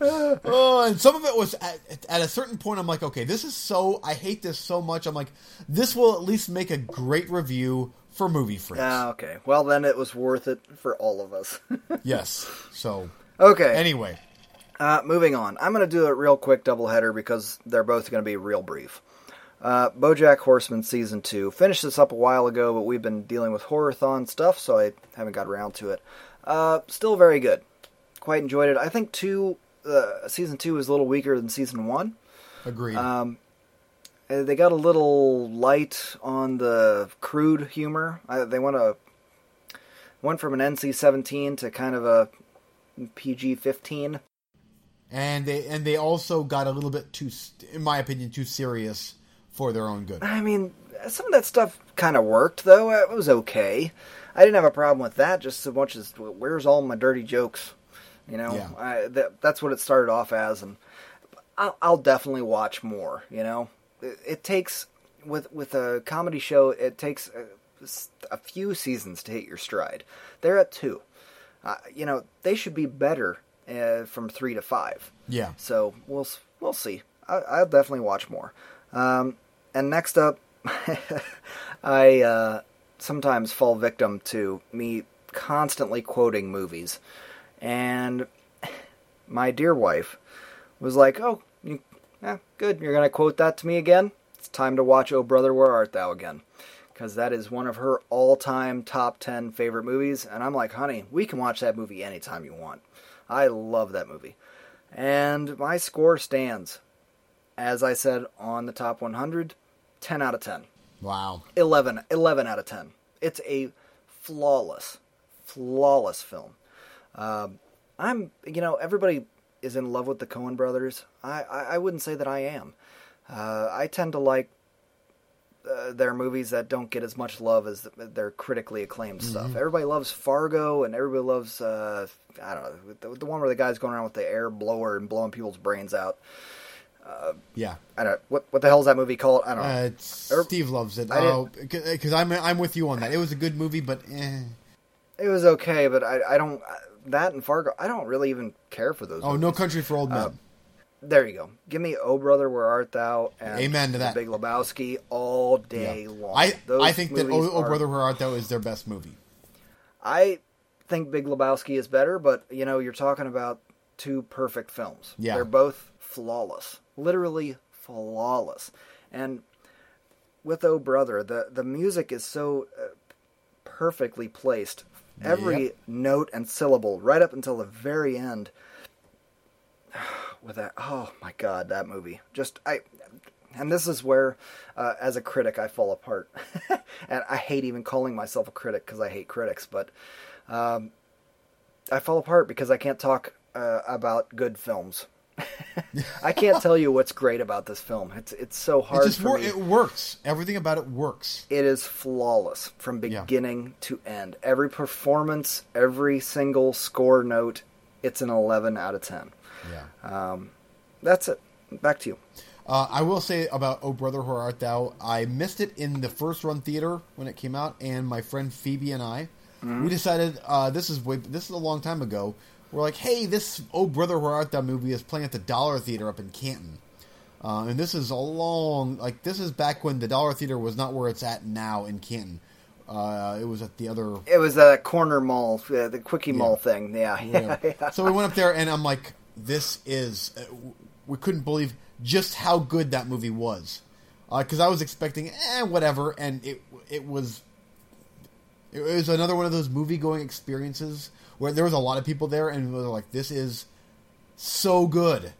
oh, and some of it was at, at a certain point. I'm like, okay, this is so. I hate this so much. I'm like, this will at least make a great review for movie freaks. Ah, okay. Well, then it was worth it for all of us. yes. So okay. anyway, Uh, moving on. I'm going to do a real quick doubleheader because they're both going to be real brief. Uh, BoJack Horseman season two finished this up a while ago, but we've been dealing with horrorthon stuff, so I haven't got around to it. Uh, still very good. Quite enjoyed it. I think two uh, season two is a little weaker than season one. agreed. Um, uh, they got a little light on the crude humor. Uh, they went a went from an NC-17 to kind of a PG-15. and they and they also got a little bit too, in my opinion, too serious for their own good. I mean, some of that stuff kind of worked, though. It was okay. I didn't have a problem with that, just so much as where's all my dirty jokes? You know, Yeah. I, that, that's what it started off as, and I'll, I'll definitely watch more. You know, it takes with with a comedy show, it takes a, a few seasons to hit your stride. They're at two. Uh, you know, they should be better uh, from three to five. Yeah. So we'll we'll see. I, I'll definitely watch more. Um, and next up, I uh, sometimes fall victim to me constantly quoting movies, and my dear wife was like, "Oh, you, yeah, good. You're gonna quote that to me again. It's time to watch Oh Brother, Where Art Thou again." Because that is one of her all-time top ten favorite movies, and I'm like, honey, we can watch that movie anytime you want. I love that movie. And my score stands, as I said on the top 100, 10 out of 10. Wow. 11, 11 out of 10. It's a flawless, flawless film. Um, I'm, you know, everybody is in love with the Coen brothers. I, I, I wouldn't say that I am. Uh, I tend to like uh, their movies that don't get as much love as their critically acclaimed stuff. Everybody loves Fargo, and everybody loves uh, I don't know the, the one where the guy's going around with the air blower and blowing people's brains out. Yeah. I don't what what the hell is that movie called? I don't know. Uh, Er- Steve loves it. I Oh, because I'm I'm with you on that. It was a good movie, but eh. It was okay, but I I don't that and Fargo. I don't really even care for those. oh, movies. No Country for Old Men. Uh, There you go. Give me Oh Brother, Where Art Thou? And Amen to that. Big Lebowski all day Yeah. long. I Those I think that oh, oh Brother Where Art Thou is their best movie. I think Big Lebowski is better, but you know you're talking about two perfect films. Yeah. they're both flawless, literally flawless. And with Oh Brother, the the music is so uh, perfectly placed. Every Yep. note and syllable, right up until the very end. With that, oh my God, that movie! Just I, and this is where, uh, as a critic, I fall apart. and I hate even calling myself a critic because I hate critics, but um, I fall apart because I can't talk uh, about good films. I can't tell you what's great about this film. It's it's so It hard just for wor- me. it works. Everything about it works. It is flawless from Yeah. beginning to end. Every performance, every single score note, it's an 11 out of 10. Yeah. That's it. Back to you. Uh, I will say about Oh Brother Where Art Thou, I missed it in the first run theater when it came out, and my friend Phoebe and I, we decided uh, this is way, this is a long time ago. We're like, hey, this Oh Brother Where Art Thou movie is playing at the Dollar Theater up in Canton, uh, and this is a long like this is back when the Dollar Theater was not where it's at now in Canton. Uh, it was at the other It was a corner mall, uh, the quickie mall thing. Yeah, yeah, yeah. So we went up there, and I'm like, "This is." Uh, we couldn't believe just how good that movie was, because I was expecting, eh, whatever, and it it was. It was another one of those movie going experiences where there was a lot of people there, and we were like, "This is so good."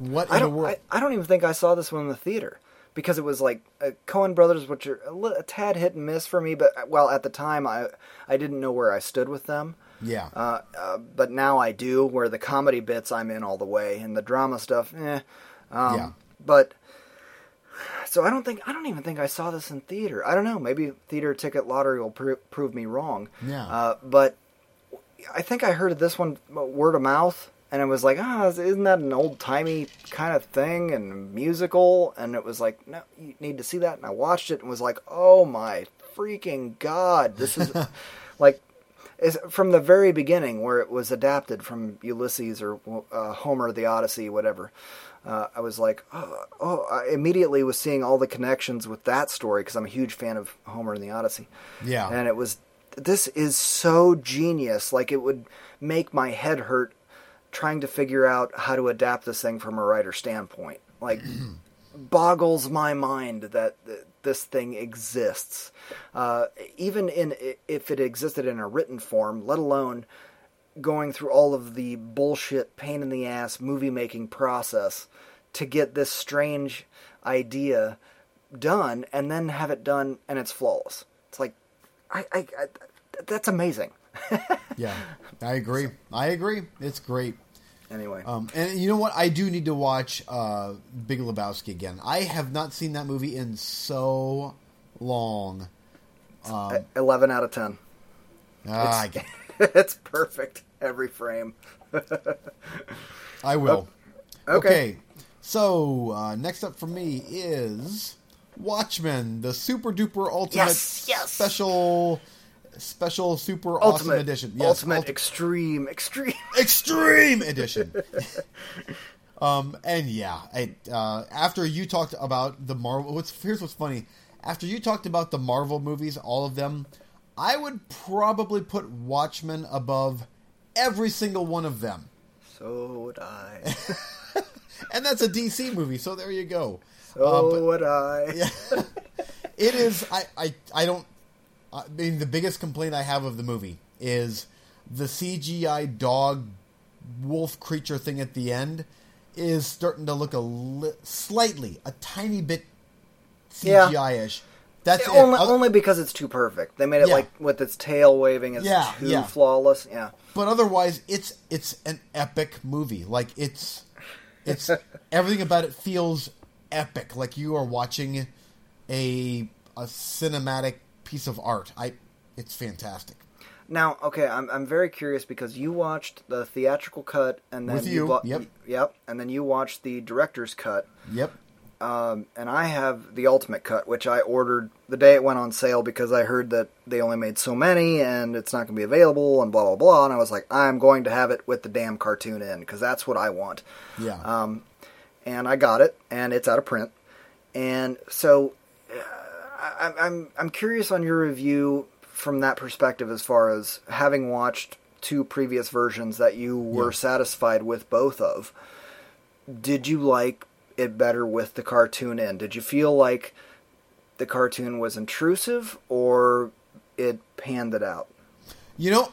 Like, what I in the world? I, I don't even think I saw this one in the theater because it was like uh, Coen Brothers, which are a, li- a tad hit and miss for me. But uh, well, at the time, I I didn't know where I stood with them. yeah, Uh, uh, but now I do. Where the comedy bits, I'm in all the way, and the drama stuff, eh. Um, Yeah. But so I don't think I don't even think I saw this in theater. I don't know. Maybe theater ticket lottery will pro- prove me wrong. Yeah. Uh, but I think I heard of this one uh, word of mouth, and it was like, ah, isn't that an old timey kind of thing and musical? And it was like, no, you need to see that. And I watched it and was like, oh my freaking god, this is like is from the very beginning where it was adapted from Ulysses or uh, Homer, the Odyssey, whatever. Uh, I was like, oh, oh, I immediately was seeing all the connections with that story because I'm a huge fan of Homer and the Odyssey. Yeah. And it was, this is so genius. Like, it would make my head hurt trying to figure out how to adapt this thing from a writer standpoint. Like, boggles my mind that this thing exists. Uh, even in if it existed in a written form, let alone going through all of the bullshit, pain in the ass movie making process to get this strange idea done, and then have it done and it's flawless. It's like, I, I, I that's amazing. yeah, I agree. I agree. It's great. Anyway, um, and you know what? I do need to watch uh, Big Lebowski again. I have not seen that movie in so long. Um, Eleven out of ten. Ah, it's, it's perfect every frame. I will. Okay. okay. So uh, next up for me is Watchmen, the super duper ultimate yes, yes. special special super ultimate, awesome edition. Yes, ultimate ulti- extreme extreme extreme edition. um and yeah, I, uh, after you talked about the Marvel what's here's what's funny. After you talked about the Marvel movies, all of them, I would probably put Watchmen above every single one of them. So would I. and that's a DC movie, so there you go. So uh, but, would I. yeah, it is. I, I, I don't. I mean, the biggest complaint I have of the movie is the CGI dog wolf creature thing at the end is starting to look a li- slightly, a tiny bit CGI-ish. Yeah. That's only, only because it's too perfect. They made it yeah. like with its tail waving is yeah, too yeah. flawless. Yeah. But otherwise, it's it's an epic movie. Like it's it's everything about it feels epic. Like you are watching a a cinematic piece of art. I it's fantastic. Now, okay, I'm I'm very curious because you watched the theatrical cut and then With you, you yep, yep, and then you watched the director's cut. Yep. Um, and I have the ultimate cut, which I ordered the day it went on sale because I heard that they only made so many and it's not going to be available and blah blah blah. And I was like, I'm going to have it with the damn cartoon in because that's what I want. Yeah. Um, and I got it, and it's out of print. And so, uh, I, I'm I'm curious on your review from that perspective, as far as having watched two previous versions that you were yeah. satisfied with both of. Did you like it better with the cartoon in? Did you feel like the cartoon was intrusive or it panned it out? You know,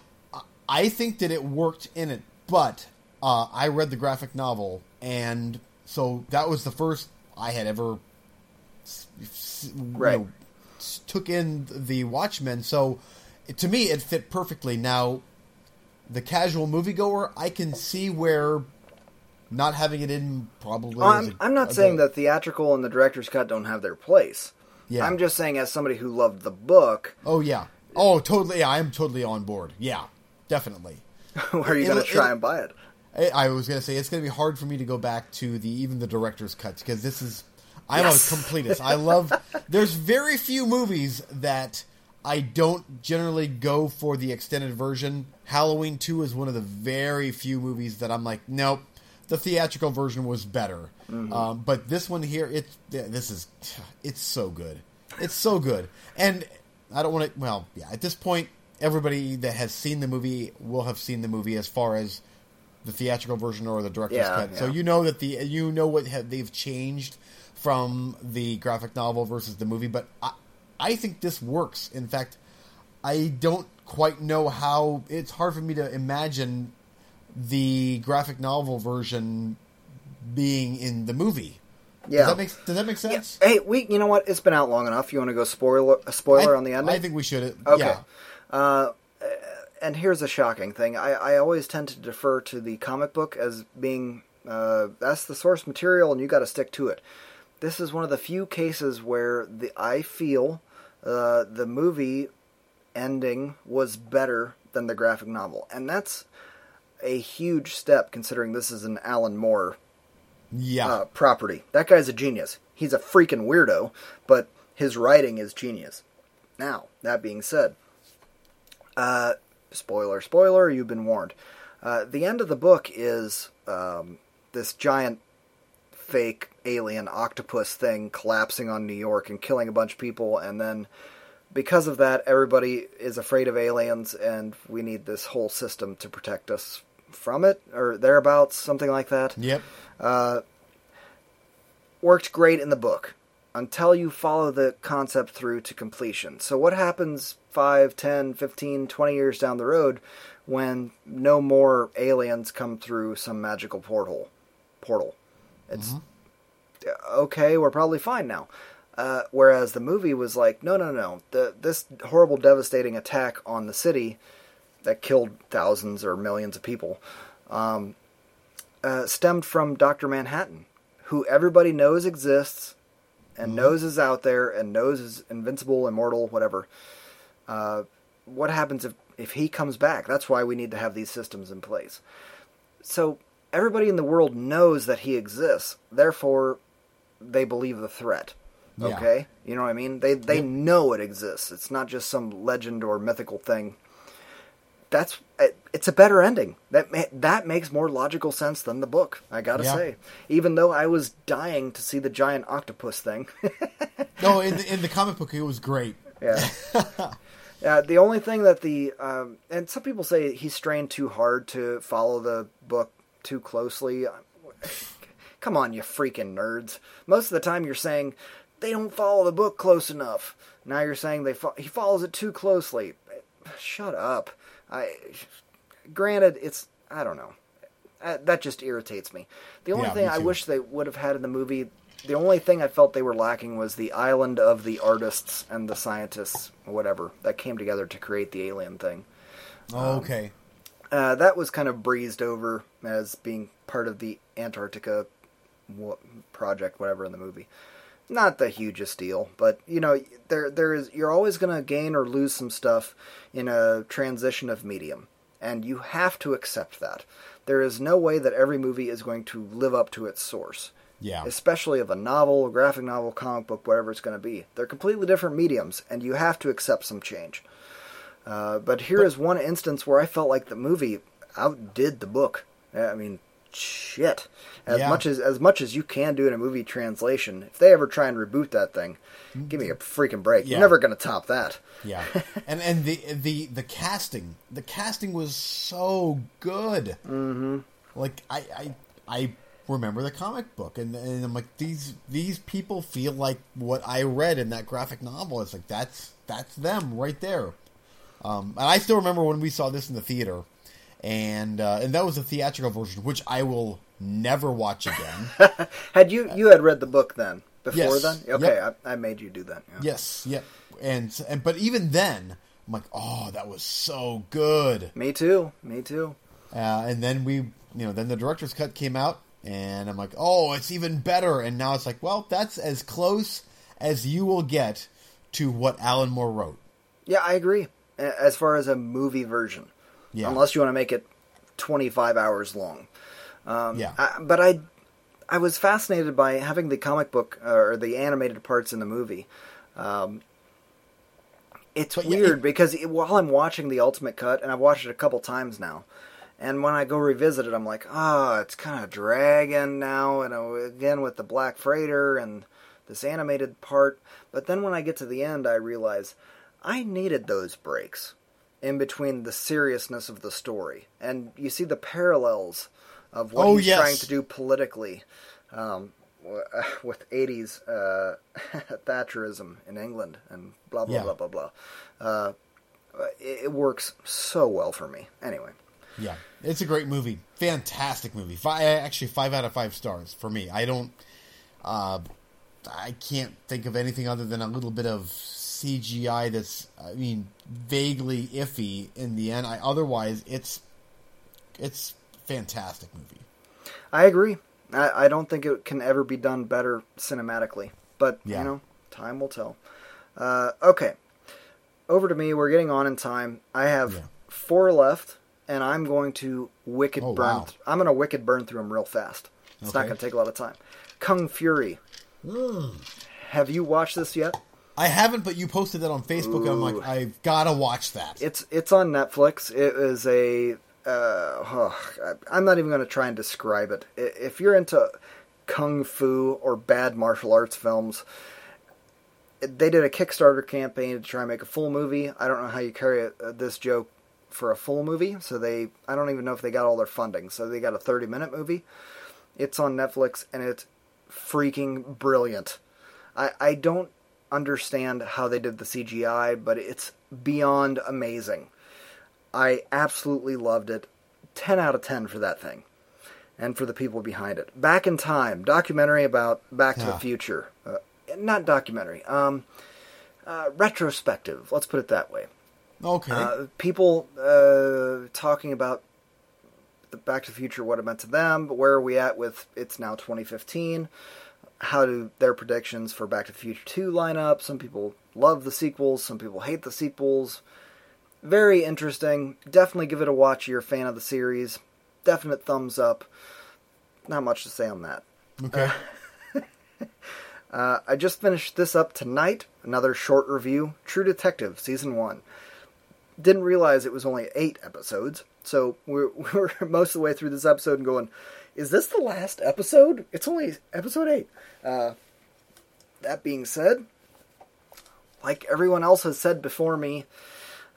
I think that it worked in it, but uh, I read the graphic novel, and so that was the first I had ever right. Know, took in the Watchmen. So to me, it fit perfectly. Now, the casual moviegoer, I can see where not having it in probably. I'm, a, I'm not saying that theatrical and the director's cut don't have their place. Yeah. I'm just saying, as somebody who loved the book. Oh yeah. Oh, totally. Yeah, I'm totally on board. Yeah, definitely. Where are you going to try it, and buy it? I was going to say it's going to be hard for me to go back to the even the director's cuts because this is I'm yes. a completist. I love. There's very few movies that I don't generally go for the extended version. Halloween Two is one of the very few movies that I'm like, nope, the theatrical version was better. Mm-hmm. Um, but this one here, it this is it's so good. It's so good, and I don't want to. Well, yeah, at this point, everybody that has seen the movie will have seen the movie as far as the theatrical version or the director's yeah, cut. Yeah. So you know that the you know what have, they've changed from the graphic novel versus the movie. But I, I think this works. In fact, I don't quite know how. It's hard for me to imagine the graphic novel version being in the movie. Yeah. Does that make Does that make sense? Yeah. Hey, we. You know what? It's been out long enough. You want to go spoiler a spoiler I, on the end? I think we should. Okay. Yeah. Uh, and here's a shocking thing. I, I always tend to defer to the comic book as being uh, that's the source material, and you got to stick to it. This is one of the few cases where the I feel uh, the movie ending was better than the graphic novel, and that's a huge step considering this is an Alan Moore yeah. uh, property. That guy's a genius. He's a freaking weirdo, but his writing is genius. Now, that being said, uh, spoiler, spoiler, you've been warned. Uh, the end of the book is um, this giant fake alien octopus thing collapsing on New York and killing a bunch of people, and then because of that, everybody is afraid of aliens, and we need this whole system to protect us from it, or thereabouts, something like that. Yep. Worked great in the book until you follow the concept through to completion. So, what happens 5, 10, 15, 20 years down the road when no more aliens come through some magical portal? Portal. It's okay, we're probably fine now. Uh, whereas the movie was like, no, no, no. The, this horrible, devastating attack on the city that killed thousands or millions of people um, uh, stemmed from Dr. Manhattan, who everybody knows exists and knows is out there and knows is invincible, immortal, whatever. Uh, what happens if, if he comes back? That's why we need to have these systems in place. So everybody in the world knows that he exists. Therefore, they believe the threat. Yeah. Okay, you know what I mean? They they know it exists. It's not just some legend or mythical thing. That's it's a better ending. That that makes more logical sense than the book. I gotta Yeah. say, even though I was dying to see the giant octopus thing. No, in the, in the comic book, it was great. Yeah. yeah. The only thing that the um, and some people say he strained too hard to follow the book too closely. Come on, you freaking nerds! Most of the time, you're saying they don't follow the book close enough. Now you're saying they fo- he follows it too closely. Shut up. I. Granted, it's I don't know. Uh, that just irritates me. The only Yeah, thing I wish they would have had in the movie, the only thing I felt they were lacking was the island of the artists and the scientists, whatever, that came together to create the alien thing. Oh, okay. Uh, that was kind of breezed over as being part of the Antarctica project, whatever in the movie. Not the hugest deal, but you know, there there is you're always going to gain or lose some stuff in a transition of medium, and you have to accept that. There is no way that every movie is going to live up to its source Yeah. especially of a novel, a graphic novel, comic book, whatever it's going to be. They're completely different mediums, and you have to accept some change. Uh, but here is one instance where I felt like the movie outdid the book. I mean, shit. As Yeah. much as as much as you can do in a movie translation, if they ever try and reboot that thing, give me a freaking break. Yeah. You're never going to top that. Yeah, and and the the the casting, the casting was so good. Mm-hmm. Like I I I remember the comic book, and and I'm like these these people feel like what I read in that graphic novel. It's like that's that's them right there. Um, and I still remember when we saw this in the theater, and uh, and that was a theatrical version, which I will never watch again. Had you you had read the book then before Yes. then? Yep. Okay, I, I made you do that. yeah. yes, yep. And and but even then, I'm like, oh, that was so good. Me too. Me too. Uh, and then we, you know, then the director's cut came out, and I'm like, oh, it's even better. And now it's like, well, that's as close as you will get to what Alan Moore wrote. Yeah, I agree. As far as a movie version, Yeah. unless you want to make it 25 hours long. Um, Yeah. I, but I, I was fascinated by having the comic book uh, or the animated parts in the movie. Um, it's But yeah, weird it- because it, while I'm watching the Ultimate Cut, and I've watched it a couple times now, and when I go revisit it, I'm like, ah, it's kind of dragging now, and again with the Black Freighter and this animated part. But then when I get to the end, I realize I needed those breaks in between the seriousness of the story, and you see the parallels of what Oh, he's yes. trying to do politically um, with '80s uh, Thatcherism in England and blah blah Yeah. blah blah blah. Uh, it, works so well for me. Anyway, Yeah, it's a great movie, fantastic movie. Five, actually, five out of five stars for me. I don't, uh, I can't think of anything other than a little bit of CGI that's, I mean, vaguely iffy in the end. I, otherwise, it's, it's fantastic movie. I agree. I, I don't think it can ever be done better cinematically, but Yeah. you know, time will tell. Uh, okay, over to me. We're getting on in time. I have Yeah. four left, and I'm going to wicked Oh, burn. wow. I'm going to wicked burn through them real fast. It's not going to take a lot of time. Kung Fury. Have you watched this yet? I haven't, but you posted that on Facebook, and I'm like, I've got to watch that. It's it's on Netflix. It is a. Uh, oh, I- I'm not even going to try and describe it. If you're into kung fu or bad martial arts films, they did a Kickstarter campaign to try and make a full movie. I don't know how you carry a, this joke for a full movie, so they I don't even know if they got all their funding. So they got a 30 minute movie. It's on Netflix and it's freaking brilliant. I I don't understand how they did the CGI, but it's beyond amazing. I absolutely loved it. 10 out of 10 for that thing. And for the people behind it. Back in Time, documentary about Back to Yeah. the Future. Uh, not documentary, um, uh, retrospective, let's put it that way. Okay. Uh, people uh, talking about the Back to the Future, what it meant to them, but where are we at with it's now 2015? How do their predictions for Back to the Future 2 line up? Some people love the sequels, some people hate the sequels. Very interesting. Definitely give it a watch if you're a fan of the series. Definite thumbs up. Not much to say on that. okay. Uh, I just finished this up tonight. Another short review True Detective, Season 1. Didn't realize it was only eight episodes. So we're, we're most of the way through this episode and going, is this the last episode? It's only episode 8. Uh, that being said, like everyone else has said before me,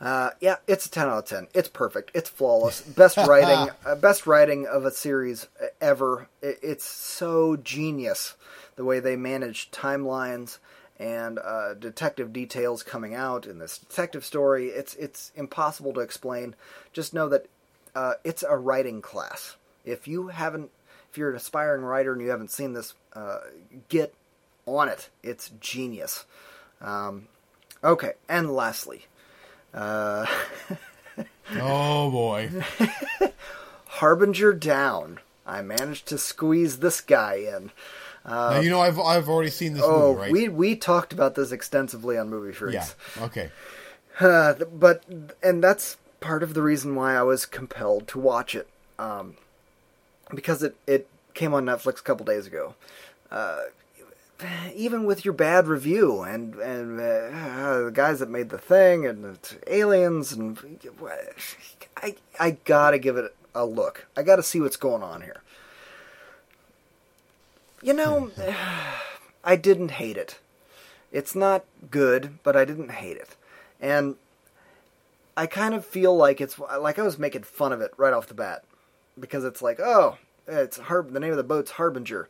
uh, yeah, it's a 10 out of 10. It's perfect. It's flawless. Best writing, uh, best writing of a series ever. It, it's so genius the way they manage timelines and uh, detective details coming out in this detective story. It's it's impossible to explain. Just know that uh, it's a writing class. If you haven't, if you're an aspiring writer and you haven't seen this, uh, get on it. It's genius. Um, okay, and lastly, uh, oh boy. Harbinger down. I managed to squeeze this guy in. now you know I've I've already seen this Oh, movie, right? we we talked about this extensively on Movie Freaks. yeah. Okay. Uh, but and that's part of the reason why I was compelled to watch it, um, because it it came on Netflix a couple days ago. Uh, even with your bad review and and uh, the guys that made the thing and the aliens and I I gotta give it a look. I gotta see what's going on here. You know, I didn't hate it. It's not good, but I didn't hate it. And I kind of feel like it's like I was making fun of it right off the bat because it's like, oh, it's Harb. The name of the boat's Harbinger,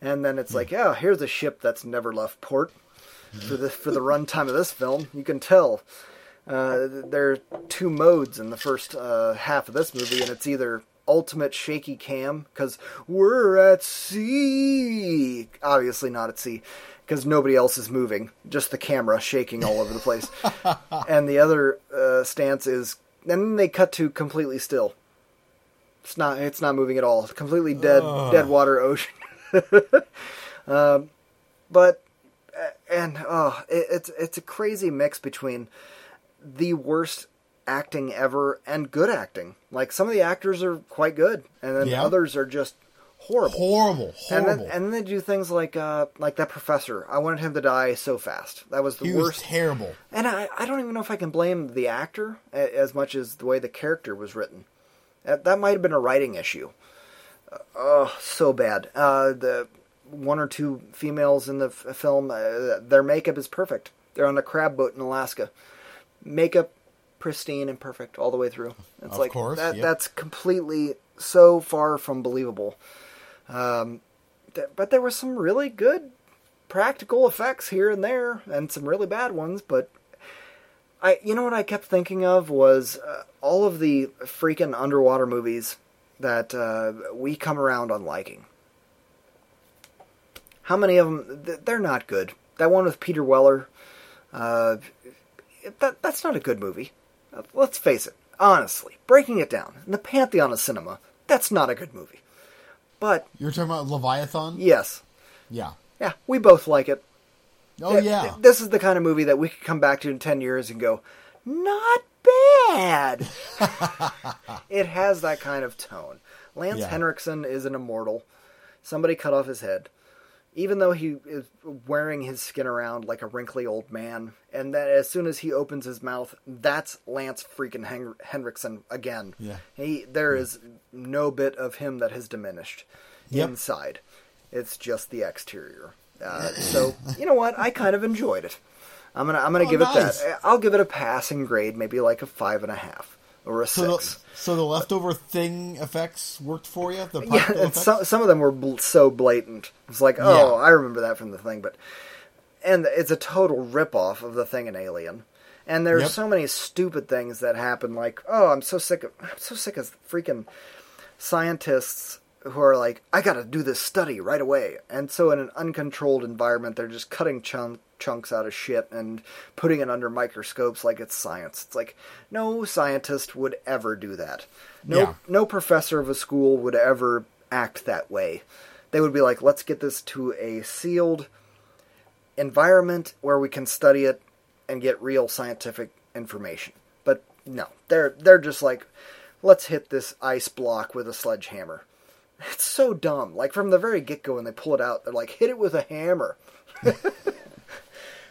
and then it's like, oh, here's a ship that's never left port for the for the runtime of this film. You can tell uh, there are two modes in the first uh, half of this movie, and it's either ultimate shaky cam because we're at sea, obviously not at sea because nobody else is moving, just the camera shaking all over the place. and the other uh, stance is, and then they cut to completely still. It's not. It's not moving at all. It's Completely dead, dead water ocean. um, but and oh, it, it's it's a crazy mix between the worst acting ever and good acting. Like some of the actors are quite good, and then Yeah. others are just horrible. Horrible. And then, and then they do things like uh, like that professor. I wanted him to die so fast. That was the he was worst. terrible. and I, I don't even know if I can blame the actor as much as the way the character was written. That, that might have been a writing issue. Uh, oh, so bad. Uh, the one or two females in the f- film, uh, their makeup is perfect. They're on a crab boat in Alaska. Makeup pristine and perfect all the way through. It's Of like course, that. yep. That's completely so far from believable. Um, th- but there were some really good practical effects here and there, and some really bad ones. But I, you know what I kept thinking of was uh, all of the freaking underwater movies that uh, we come around on liking. How many of them? They're not good. That one with Peter Weller, uh, that that's not a good movie. Uh, Let's face it, honestly. Breaking it down in the pantheon of cinema, that's not a good movie. But You're talking about Leviathan? yes, Yeah. yeah, we both like it. Oh yeah. th- This is the kind of movie that we could come back to in 10 years and go, not bad. it has that kind of tone. Lance Yeah. Henriksen is an immortal. Somebody cut off his head. even though he is wearing his skin around like a wrinkly old man, and that as soon as he opens his mouth, that's Lance freaking Hen- Henriksen again. Yeah. He there is no bit of him that has diminished Yep. inside. It's just the exterior. Uh, so you know what? I kind of enjoyed it. I'm gonna I'm gonna Oh, give nice. it that. I'll give it a passing grade, maybe like a five and a half or a So six. the, so the leftover thing effects worked for you. The Yeah, and some some of them were bl- so blatant. It's like, oh, Yeah. I remember that from the thing, but and it's a total ripoff of the thing in Alien. And there's Yep. so many stupid things that happen. Like, oh, I'm so sick of I'm so sick of freaking scientists who are like, I got to do this study right away. And so in an uncontrolled environment, they're just cutting chunk, chunks out of shit and putting it under microscopes like it's science. It's like no scientist would ever do that. No Yeah. no professor of a school would ever act that way. They would be like, let's get this to a sealed environment where we can study it and get real scientific information. But no, they're they're just like, let's hit this ice block with a sledgehammer. It's so dumb. Like from the very get go, when they pull it out, they're like, hit it with a hammer.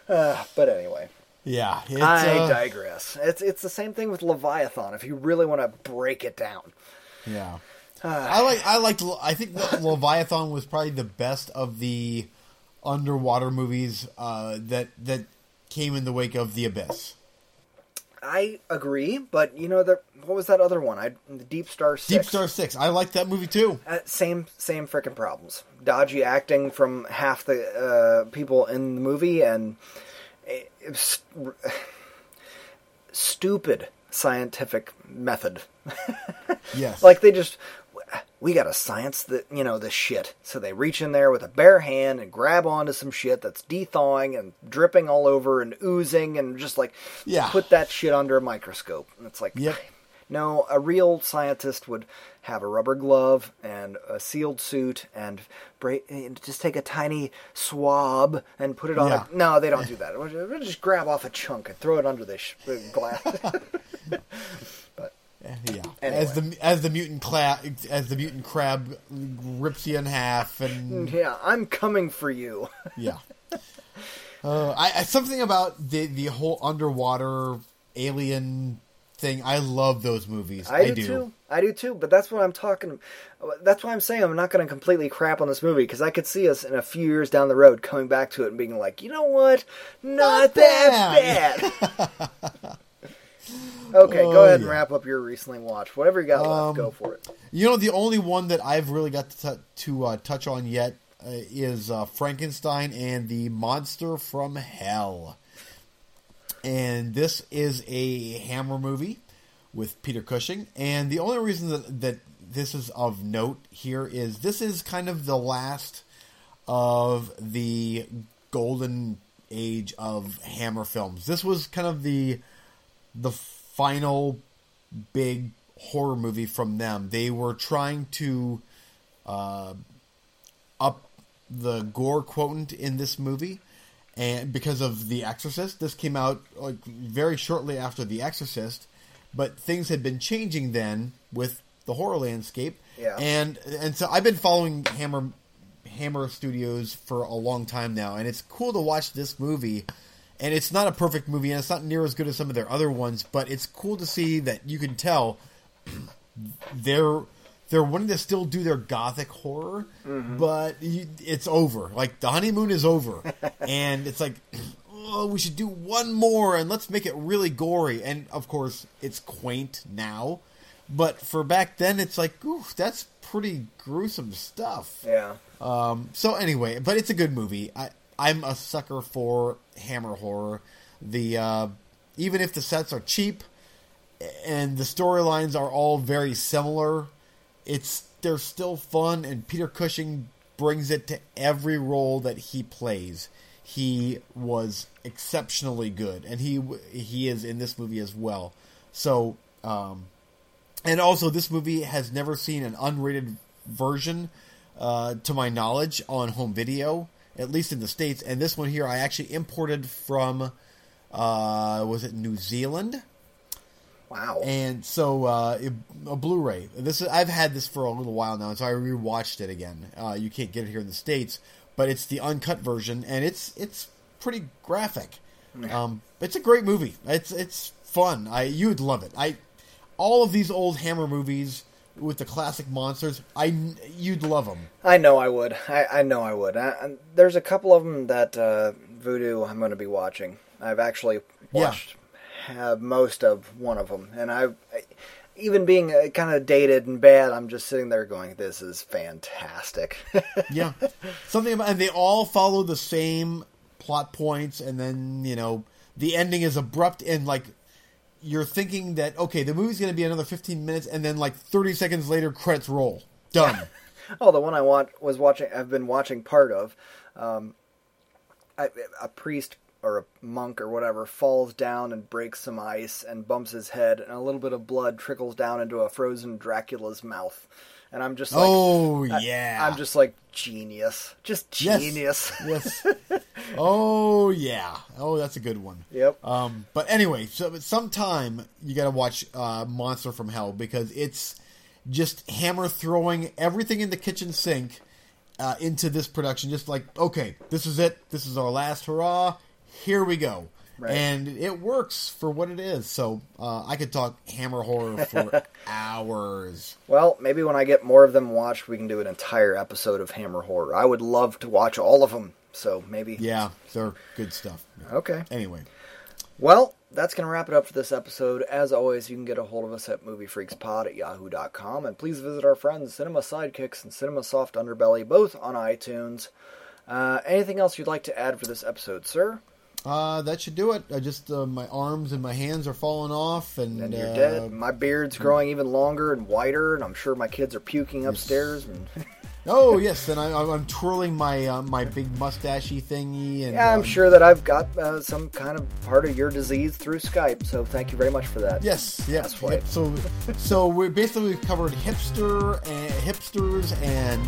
uh, but anyway, yeah, it's, I uh, digress. It's it's the same thing with Leviathan. If you really want to break it down, Yeah, I like. I liked. I think Leviathan was probably the best of the underwater movies uh, that that came in the wake of The Abyss. I agree. But you know, the, what was that other one? I the Deep Star Six. Deep Star Six. I like that movie too. Uh, same same freaking problems. Dodgy acting from half the uh, people in the movie, and it, it's stupid scientific method. Yes, like they just we got to science the you know this shit. So they reach in there with a bare hand and grab onto some shit that's thawing and dripping all over and oozing and just like Yeah. put that shit under a microscope. And it's like Yep. no, a real scientist would have a rubber glove and a sealed suit and break, just take a tiny swab and put it on. Yeah. A, no, they don't do that. We'll just- grab off a chunk and throw it under the sh- the glass. but yeah. Anyway. As the as the mutant cla- as the mutant crab rips you in half, and yeah, I'm coming for you. yeah. Uh, I, I something about the the whole underwater alien thing. I love those movies. I, do, too. I do too. But that's what I'm talking. That's why I'm saying I'm not going to completely crap on this movie because I could see us in a few years down the road coming back to it and being like, you know what, not, Not that bad." bad. okay, Oh, go ahead and yeah. wrap up your recently watched. Whatever you got Um, left, go for it. You know, the only one that I've really got to, t- to uh, touch on yet uh, is uh, Frankenstein and the Monster from Hell. And this is a Hammer movie with Peter Cushing. And the only reason that, that this is of note here is this is kind of the last of the golden age of Hammer films. This was kind of the the final big horror movie from them. They were trying to uh, up the gore quotient in this movie, and because of The Exorcist, this came out like very shortly after The Exorcist. But things had been changing then with the horror landscape, Yeah. and and so I've been following Hammer Hammer Studios for a long time now, and it's cool to watch this movie. And it's not a perfect movie, and it's not near as good as some of their other ones, but it's cool to see that you can tell they're they're wanting to still do their gothic horror, but you, it's over. Like the honeymoon is over, and it's like, oh, we should do one more, and let's make it really gory. And of course, it's quaint now, but for back then, it's like, ooh, that's pretty gruesome stuff. Yeah. Um, so anyway, but it's a good movie. I I'm a sucker for Hammer horror. The uh, even if the sets are cheap and the storylines are all very similar, it's they're still fun. And Peter Cushing brings it to every role that he plays. He was exceptionally good, and he he is in this movie as well. So, um, and also this movie has never seen an unrated version, uh, to my knowledge, on home video, at least in the states. And this one here, I actually imported from, uh, was it New Zealand? Wow. And so uh, it- a Blu-ray. This is, I've had this for a little while now, and so I rewatched it again. Uh, you can't get it here in the states, but it's the uncut version, and it's it's pretty graphic. Um, it's a great movie. It's it's fun. I you'd love it. I all of these old Hammer movies with the classic monsters. I you'd love them. I know I would. I, I know I would. I, I- there's a couple of them that uh, Vudu I'm going to be watching. I've actually Yeah. watched have most of one of them, and I, I even being uh, kind of dated and bad, I'm just sitting there going, "This is fantastic." Yeah, something about and they all follow the same plot points, and then you know the ending is abrupt and like you're thinking that okay, the movie's going to be another 15 minutes, and then like 30 seconds later, credits roll. Done. oh, the one I want was watching. I've been watching part of. Um, priest or a monk or whatever falls down and breaks some ice and bumps his head, and a little bit of blood trickles down into a frozen Dracula's mouth. And I'm just like, oh I- yeah, I'm just like genius, just Yes. genius. yes. Oh yeah. Oh, that's a good one. Yep. Um, but anyway, so sometime you got to watch uh, Monster from Hell because it's just hammer throwing everything in the kitchen sink uh, into this production. Just like, okay, this is it. This is our last hurrah. Here we go. Right. And it works for what it is. So uh, I could talk hammer horror for hours. Well, maybe when I get more of them watched, we can do an entire episode of Hammer Horror. I would love to watch all of them. So maybe. Yeah, they're good stuff. Okay. Anyway, Well, that's going to wrap it up for this episode. As always, you can get a hold of us at moviefreakspod at yahoo.com. And please visit our friends Cinema Sidekicks and Cinema Soft Underbelly, both on iTunes. Uh, anything else you'd like to add for this episode, sir? Uh, that should do it. I just uh, my arms and my hands are falling off, and, And you're uh, dead. My beard's growing even longer and whiter, and I'm sure my kids are puking upstairs. And Oh yes, and I, I'm twirling my uh, my big mustachy thingy, and yeah, I'm um, sure that I've got uh, some kind of part of your disease through Skype. So thank you very much for that. Yes, yes. Yep. So, so we basically we've covered hipster and hipsters and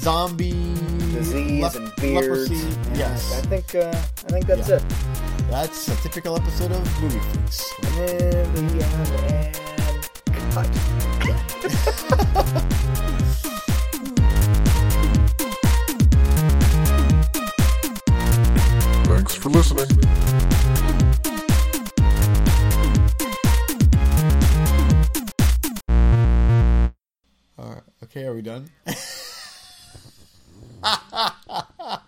zombie Disease lep- and beards. leprosy. Yes, I think uh, I think that's Yeah. it. that's a typical episode of Movie Freaks. And end. Cut. for listening. All right. Okay, are we done?